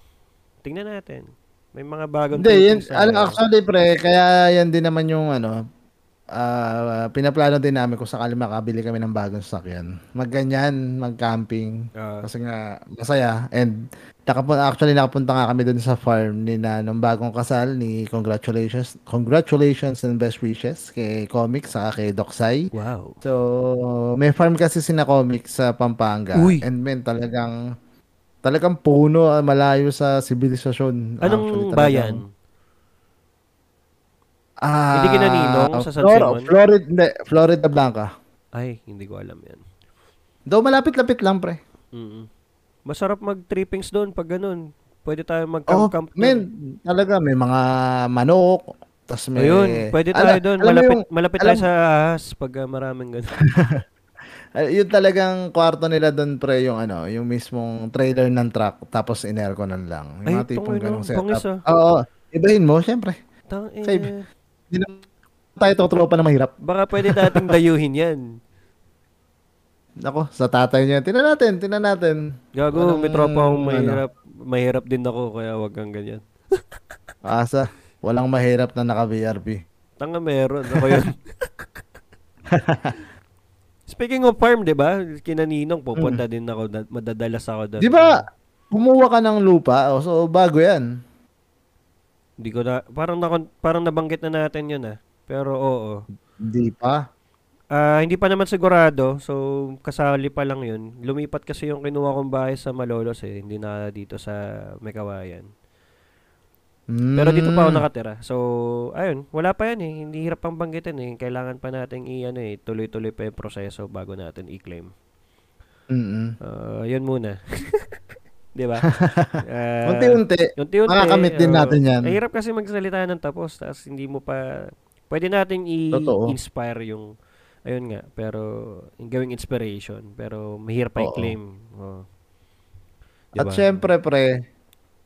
tingnan natin. May mga bagong Hindi, yun, ano, actually pre, kaya yan din naman yung ano, ah pinaplano din namin kung sakali makabili kami ng bagong sasakyan. Magganyan, mag-camping. Ah, Kasi nga, masaya. And nakapunta, actually nakapunta nga kami dun sa farm ni na nung bagong kasal ni congratulations congratulations and best wishes kay Comic sa kay Doksay. wow. So, may farm kasi sina Comic sa Pampanga. Uy. And men, talagang talagang puno, malayo sa sibilisasyon. Anong Actually, talagang- bayan? Ah, Hindi kinaninong sa San Flor- Simon? Florida, hindi, Florida Blanca. Ay, hindi ko alam yan. Daw malapit-lapit lang, pre. mm Masarap mag-trippings doon pag ganun. Pwede tayo Oh, mag-camp-camp doon. men, talaga may mga manok, tas may Ayun, pwede Ala- tayo doon. alam mo Malapit, yung- malapit alam- tayo sa ahas pag ah, maraming ganun. Ah, yun talagang kwarto nila doon pre yung ano, yung mismong trailer ng truck tapos in-airconan lang. Yung Ay, mga tipong ganung setup. ah. Oo, ibahin mo, syempre. Tang, eh, Save. Hindi na tayo tutropa na mahirap. baka pwede dating dayuhin yan. Ako, sa tatay niya, tinan natin, tinan natin. Gago, Walang, may tropa akong ano. mahirap. Mahirap din ako, kaya wag kang ganyan. Asa, walang mahirap na naka-VRP. Tanga meron. Ako yun. Speaking of farm, di ba? Kinaninong, pupunta din ako. da- Madadalas ako doon. Mm. Di ba, kumuha ka ng lupa, so bago yan. Hindi ko na, parang, nakon- parang nabanggit na natin yun ah. Pero oo. Hindi pa. Ah, hindi pa naman sigurado. So, kasali pa lang yun. Lumipat kasi yung kinuha kong bahay sa Malolos eh. Hindi na dito sa Mekawayan. Pero dito pa ako Mm. nakatira. So, ayun. Wala pa yan eh. Hindi hirap pang banggitin eh. Kailangan pa natin i-ano eh. Tuloy-tuloy pa yung proseso bago natin i-claim. Mm-mm. Ah, yun muna. Di ba? Ah, Unti-unti. Unti-unti. Makakamit din natin yan. Mahirap kasi magsalita ng tapos tapos hindi mo pa pwede natin Totoo. i-inspire yung ayun nga pero yung gawing inspiration pero mahirap pa Oo. i-claim. Oh. At syempre, pre,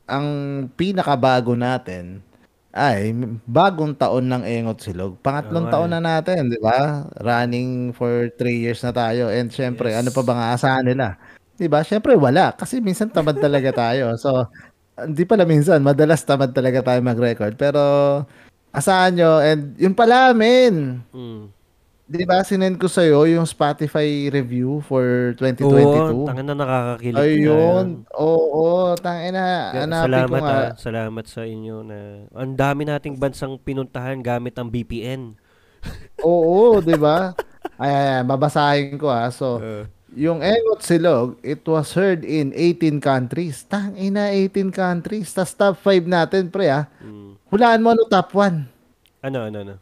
ang pinakabago natin ay bagong taon ng Engot Silog. Pangatlong Oo, taon eh. na natin, di ba? Running for three years na tayo. And syempre, Yes. ano pa bang aasahan nila? Di ba? Syempre, wala. Kasi minsan tamad talaga tayo. So, hindi pala minsan, madalas tamad talaga tayo mag-record. Pero, asahan nyo. And yun pala, men. Mm. Di ba, sinend ko sa'yo yung Spotify review for Oo, 2022. tanga na nakakakilig. na. Ayun. Oo, tangin na. Hanapin ko Salamat nga. ah. Salamat sa inyo na ang dami nating bansang pinuntahan gamit ang VPN. Oo, di ba? Ay, ay, ay, babasahin ko ha. So, Uh, yung Engot Silog, it was heard in 18 countries. Tangina, 18 countries. Tas top 5 natin, pre ha. mm. Hulaan mo ano top 1. Ano ano ano.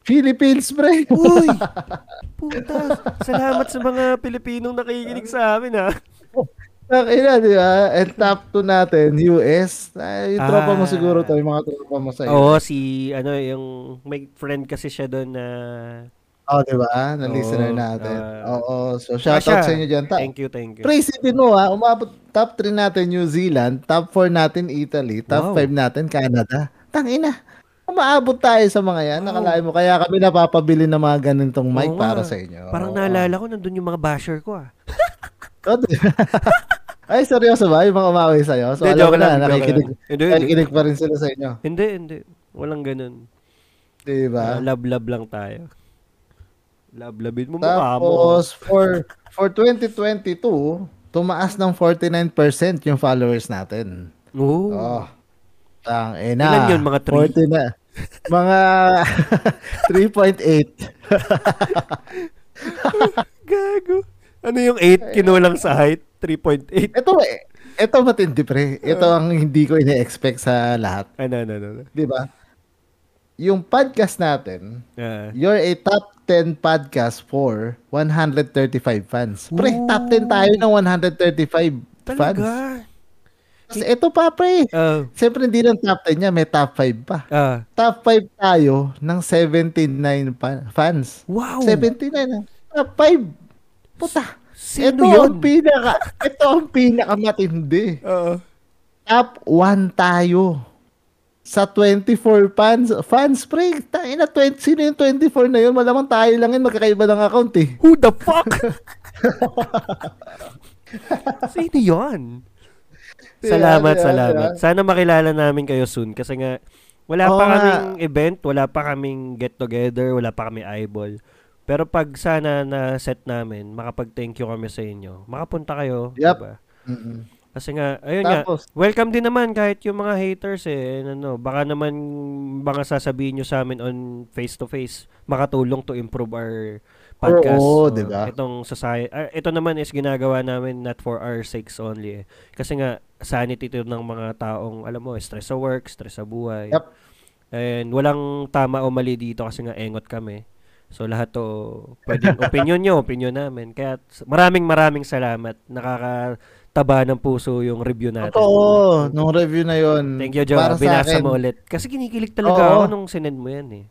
Philippines, pre. Uy! Puta! Salamat sa mga Pilipinong nakikinig sa amin ha. Tangina, di ba? And top 2 natin, US. Ay, yung tropa mo Ah. siguro to, yung mga tropa mo sa Oo, si ano yung may friend kasi siya doon na Oh, di ba? Na Oo, listener natin. ah. Oo. So, shoutout siya. sa inyo dyan. Ta- Thank you, thank you. Pre, isipin mo ha, umabot top 3 natin New Zealand, top 4 natin Italy, top Wow. 5 natin Canada. Tangina. Umaabot tayo sa mga yan. Wow. Nakalain mo. Kaya kami napapabili ng mga ganitong mic Oo para nga. sa inyo. Parang Oo. naalala ko nandun yung mga basher ko ah. Oh, di- Ay, seryoso ba? Yung mga umaway sa'yo? So, Hindi, alam joke mo na, lang, joke nakikinig, lang. Hindi, hindi. nakikinig pa rin sila sa inyo. Hindi, hindi. Walang ganun. Di ba? Ah, love-love lang tayo. Love-lovein mo mukha mo. Tapos, for, for 2022, tumaas ng 49% yung followers natin. Oo. Oh. Tang ina. Ilan yun, mga three? 40 na. Mga 3.8. Gago. Ano yung 8 kinulang sa height? 3.8. Ito eh. Ito matindi pre. Ito ang hindi ko ine-expect sa lahat, Ano, ano, ano. ano. 'di ba? Yung podcast natin, Ah. you're a top 10 podcast for 135 fans. Pre, Ooh. top 10 tayo ng 135 fans. Talaga? Kasi ito pa pre. Oh. Siyempre hindi lang top 10 niya, may top 5 pa. Ah. Top 5 tayo ng 79 pa- fans. Wow. 79 ang top 5. Puta. Sino ito yun? ang pinaka, ito ang pinaka matindi. Oo. Top 1 tayo. Sa 24 fans, fans pre, tayo na 20, sino yung 24 na yun? Malamang tayo lang yun, magkakaiba ng account eh. Who the fuck? Sino yun? Salamat, salamat. Sana makilala namin kayo soon kasi nga wala Oo pa nga. kaming event, wala pa kaming get together, wala pa kaming eyeball. Pero pag sana na set namin, makapag-thank you kami sa inyo. Makapunta kayo, Yup. diba? Mm-mm. Kasi nga, ayun nga, Tapos, welcome din naman kahit yung mga haters eh. Ano, baka naman baka sasabihin nyo sa amin on face to face makatulong to improve our podcast. Oo, So, diba? Itong society, ah, ito naman is ginagawa namin not for our sakes only eh. Kasi nga sanity to ng mga taong alam mo, stress sa work, stress sa buhay. Yup. And walang tama o mali dito kasi nga engot kami. So lahat to pwedeng opinion nyo, opinion namin. Kaya maraming maraming salamat. Nakakataba ng puso yung review natin. totoo, nung review na yun. Thank you, Joe. para sa Binasa mo ulit. Kasi kinikilig talaga Oo. ako nung sinend mo yan eh.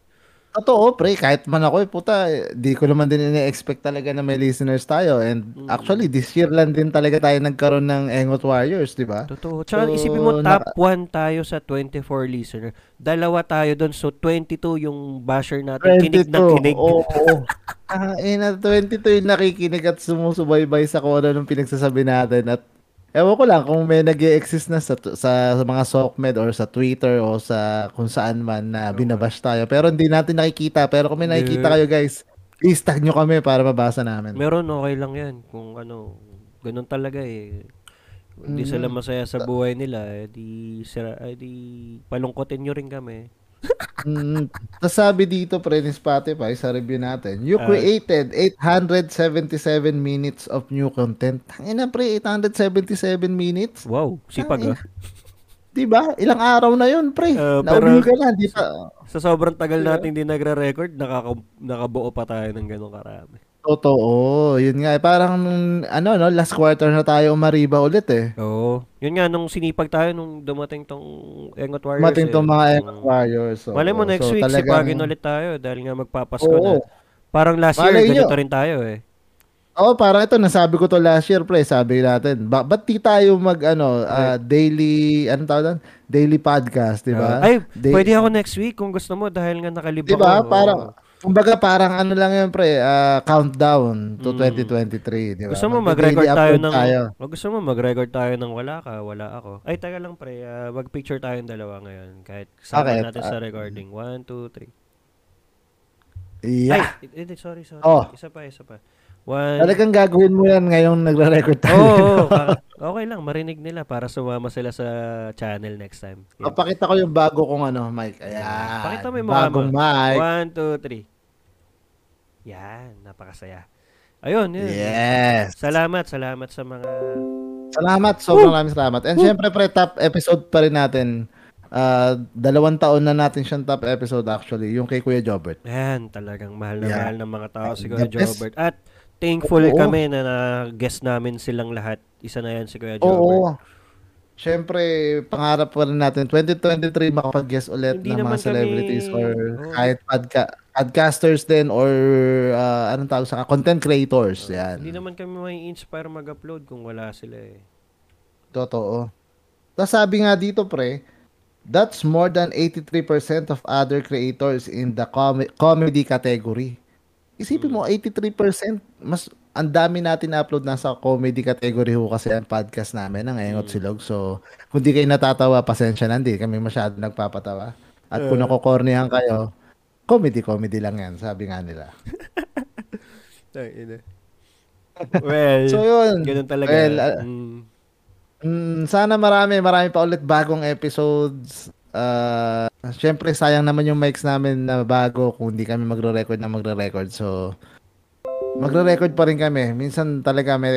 Totoo, pre, kahit man ako, eh, puta, eh, di ko naman din ine-expect talaga na may listeners tayo. And Mm. actually, this year lang din talaga tayo nagkaroon ng Engot Warriors, di ba? Totoo. Tsaka So, isipin mo, naka- top 1 tayo sa 24 listener. Dalawa tayo doon. So, 22 yung basher natin. Kinig ng kinig. Oo. Ah, eh, na 22 yung nakikinig at sumusubaybay sa kung ano nung pinagsasabi natin. At ewan ko lang kung may nag exist na sa, sa, sa mga SOCMED or sa Twitter o sa kung saan man na binabash tayo. Pero hindi natin nakikita. Pero kung may nakikita kayo guys, please tag nyo kami para mabasa namin. Meron, okay lang yan. Kung ano, ganun talaga eh. Hindi Mm. sila masaya sa buhay nila. Eh, di, sira, eh, di palungkotin nyo rin kami. Mm, dito pre ni Spotify sa review natin, you Ah. created 877 minutes of new content. Tangina pre, 877 minutes? Wow, sipag ah. Di ba? Ilang araw na yun, pre. Ah, Nauwi pero- ka na, di pa. Sa sobrang tagal Diba? natin din nagre-record, nakaka nakabuo pa tayo ng ganong karami. Totoo. Yun nga, eh, parang, ano, no, last quarter na tayo umariba ulit eh. Oo. Yun nga, nung sinipag tayo, nung dumating tong Engot Warriors. Mating tong eh. mga Mm. Epic Warriors. So, Malay mo, next so week, talagang- sipagin ulit tayo dahil nga magpapasko na. Oo. Parang last Malay year, nyo. ganito rin tayo eh. Oo, parang ito, nasabi ko to last year, pre. Sabi natin, ba ba't di tayo mag, ano, ah, daily, anong tawag doon? Daily podcast, di ba? Ah, ay, Day- pwede ako next week kung gusto mo dahil nga Di ba? ako. Parang, Oo. Kumbaga parang ano lang yun, pre, ah, countdown to Mm. 2023, di ba? Gusto mo mag-record tayo ng tayo. Gusto mo mag-record tayo ng wala ka, wala ako. Ay, taga lang pre, ah, mag-picture tayong dalawa ngayon kahit sama Bakit? natin Ah, sa recording. One, two, three. Yeah. Ay, hindi, sorry, sorry. Oh. Isa pa, isa pa. One. Talagang gagawin mo yan ngayong nagre-record tayo. oo, baka- okay lang, marinig nila para sumama sila sa channel next time. Yan. Papakita ko yung bago kong ano, mic. Ayan. Pakita mo yung mukha Bagong mo. mic. One, two, three. Yan, napakasaya. Ayun, yun. Yes. Salamat, salamat sa mga... Salamat, sobrang maraming salamat. And syempre, pre, top episode pa rin natin. Ah, dalawang taon na natin siyang top episode actually, yung kay Kuya Jobert. Yan, talagang mahal na Yeah. mahal ng mga tao si Kuya. Jobert. At thankful Oo. kami na na-guest namin silang lahat. Isa na yan si Kuya Jobert. Oo. Syempre, pangarap pa rin natin 2023 makapag-guest ulit Hindi ng mga celebrities kami- or Oo. kahit podca- podcasters din or ah, anong tawag sa content creators. Yan. Hindi naman kami may inspire mag-upload kung wala sila eh. Totoo. Tapos sabi nga dito pre, that's more than 83% of other creators in the com- comedy category. Isipin mo, 83%, mas ang dami natin na-upload na sa comedy category ho kasi ang podcast namin, ang Engot Silog. So, kung di kayo natatawa, pasensya na, hindi kami masyado nagpapatawa. At kung Uh. nakokornihan kayo, comedy-comedy lang yan, sabi nga nila. well, So, yun. ganun talaga. Well, ah, Mm. Mm, sana marami, marami pa ulit bagong episodes. Uh, Siyempre, sayang naman yung mics namin na bago kung hindi kami magre-record na magre-record. So, magre-record pa rin kami. Minsan talaga may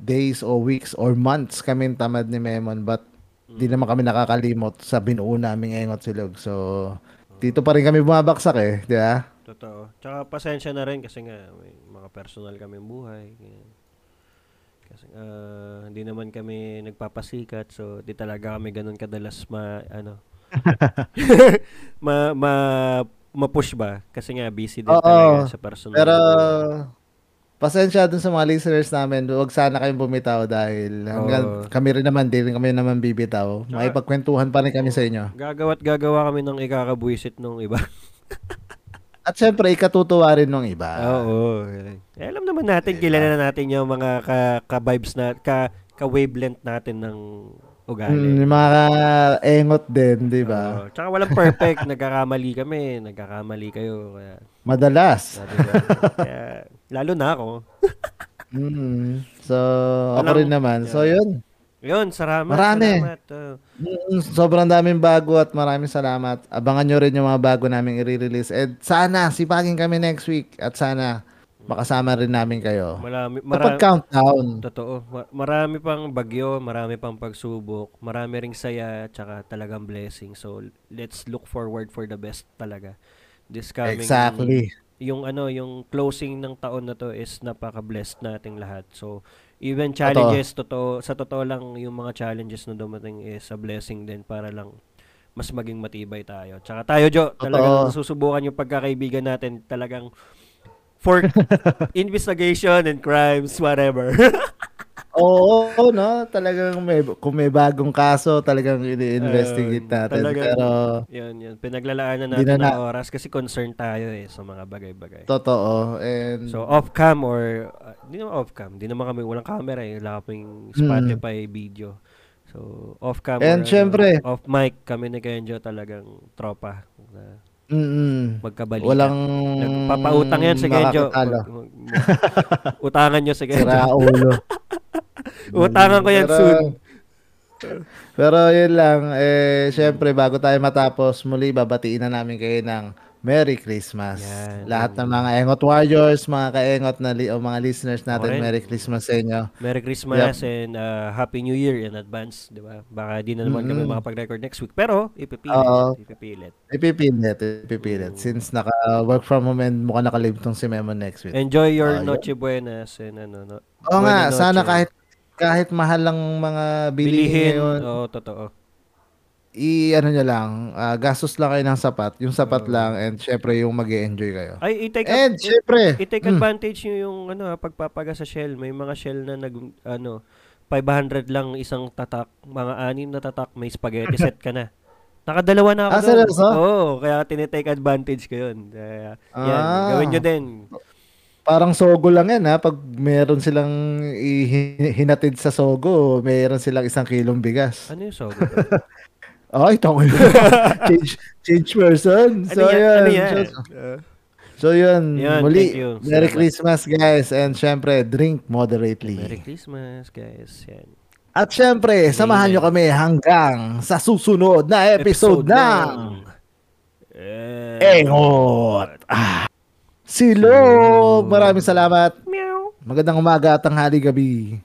days or weeks or months kami tamad ni Memon but di naman kami nakakalimot sa binuo naming Engot Silog. So, dito pa rin kami bumabaksak eh. Di ba? Totoo. Tsaka pasensya na rin kasi nga may mga personal kaming buhay. Ganyan. Kasi ah, hindi naman kami nagpapasikat so di talaga kami ganun kadalas ma ano ma ma ma-push ba kasi nga busy din Oo. talaga sa personal. Pero, pasensya dun sa mga listeners namin. Huwag sana kayong bumitaw dahil hanggang Oo. kami rin naman, di rin kami naman bibitaw. Tsaka- Makipagkwentuhan pa rin kami sa inyo. gagawa't gagawa kami ng ikakabuisit nung iba. At syempre, ikatutuwa rin ng iba. Oo. Eh, alam naman natin, kilala na natin yung mga ka, ka-vibes na, ka, ka-wavelength natin ng ugali. Mm, mga engot din, di ba? Oo. Tsaka walang perfect. nagkakamali kami. Nagkakamali kayo. Kaya, Madalas. ko, kaya, lalo na ako. Mm. So, ako Walang- rin naman. So, yun. Yun, salamat. Marami. Salamat. Mm, sobrang daming bago at maraming salamat. Abangan nyo rin yung mga bago naming i-release. And sana, sipagin kami next week. At sana, makasama rin namin kayo. marami, marami, countdown. totoo. Ma- marami pang bagyo, marami pang pagsubok, marami ring saya, tsaka talagang blessing. So, let's look forward for the best talaga. This coming Exactly. yung ano, yung closing ng taon na to is napaka-blessed nating lahat. So, even challenges, totoo, sa totoo lang, yung mga challenges na dumating is a blessing din para lang mas maging matibay tayo. Tsaka tayo, Jo, talagang susubukan yung pagkakaibigan natin talagang for investigation and crimes, whatever. Oo, no? Talagang may, kung may bagong kaso, talagang ini-investigate Um, natin. talagang- Pero, yun, yun. Pinaglalaanan natin na ng oras kasi concerned tayo eh sa mga bagay-bagay. totoo. And, So off-cam or uh, hindi naman off-cam, hindi naman kami walang camera eh, wala kaming Spotify video. So off-cam And or, syempre- uh, off-mic kami ni Kenjo talagang tropa na mm magkabalikan. walang Nagpapautang yan si mag- utangan nyo si Kenjo. Sira ulo. Utangan ko yan Pero, soon. Pero yun lang, eh, syempre, bago tayo matapos, muli babatiin na namin kayo ng Merry Christmas. Yan. Lahat ng mga Engot Warriors, mga kaengot na li- o mga listeners natin, rin. Merry Christmas sa inyo. Merry Christmas and uh, Happy New Year in advance, di ba? Baka di na naman kami Mm-mm. makapag-record next week. Pero, ipipilit. Oo. Ipipilit. Ipipilit, ipipilit. Since naka-work from home and mukhang nakalib tong si Memo next week. Enjoy your Ah, Noche Buenas and ano, no, Oo nga, Buena sana noche. kahit kahit mahal lang mga bilihin, bilihin. ngayon, Oo, totoo. I ano nyo lang, ah, gastos lang kayo ng sapat, yung sapat Oo. lang and syempre yung mag enjoy kayo. Ay, i-take And i- syempre, i-take mm, advantage nyo yung ano, ah, pagpapaga sa shell. May mga shell na nag ano 500 lang isang tatak, mga anim na tatak, may spaghetti set ka na. Nakadalawa na ako Ah, doon. seryoso? Oo, kaya tinitake advantage ko yun. Kaya, yan, Ah. gawin nyo din. parang sogo lang yan ha, pag meron silang hinatid sa sogo, meron silang isang kilong bigas. Ano yung sogo? Ay, ito ko yun. change, change person. ano So, yan? yun. Ano yan? So, so, yun. Yun, Muli, thank you. Merry Salamat. Christmas, guys. And syempre, drink moderately. Merry Christmas, guys. Yan. At syempre, samahan nyo kami hanggang sa susunod na episode, ng Eh, Engot. Ah, Silog. Maraming salamat. Meow. Magandang umaga at tanghali gabi.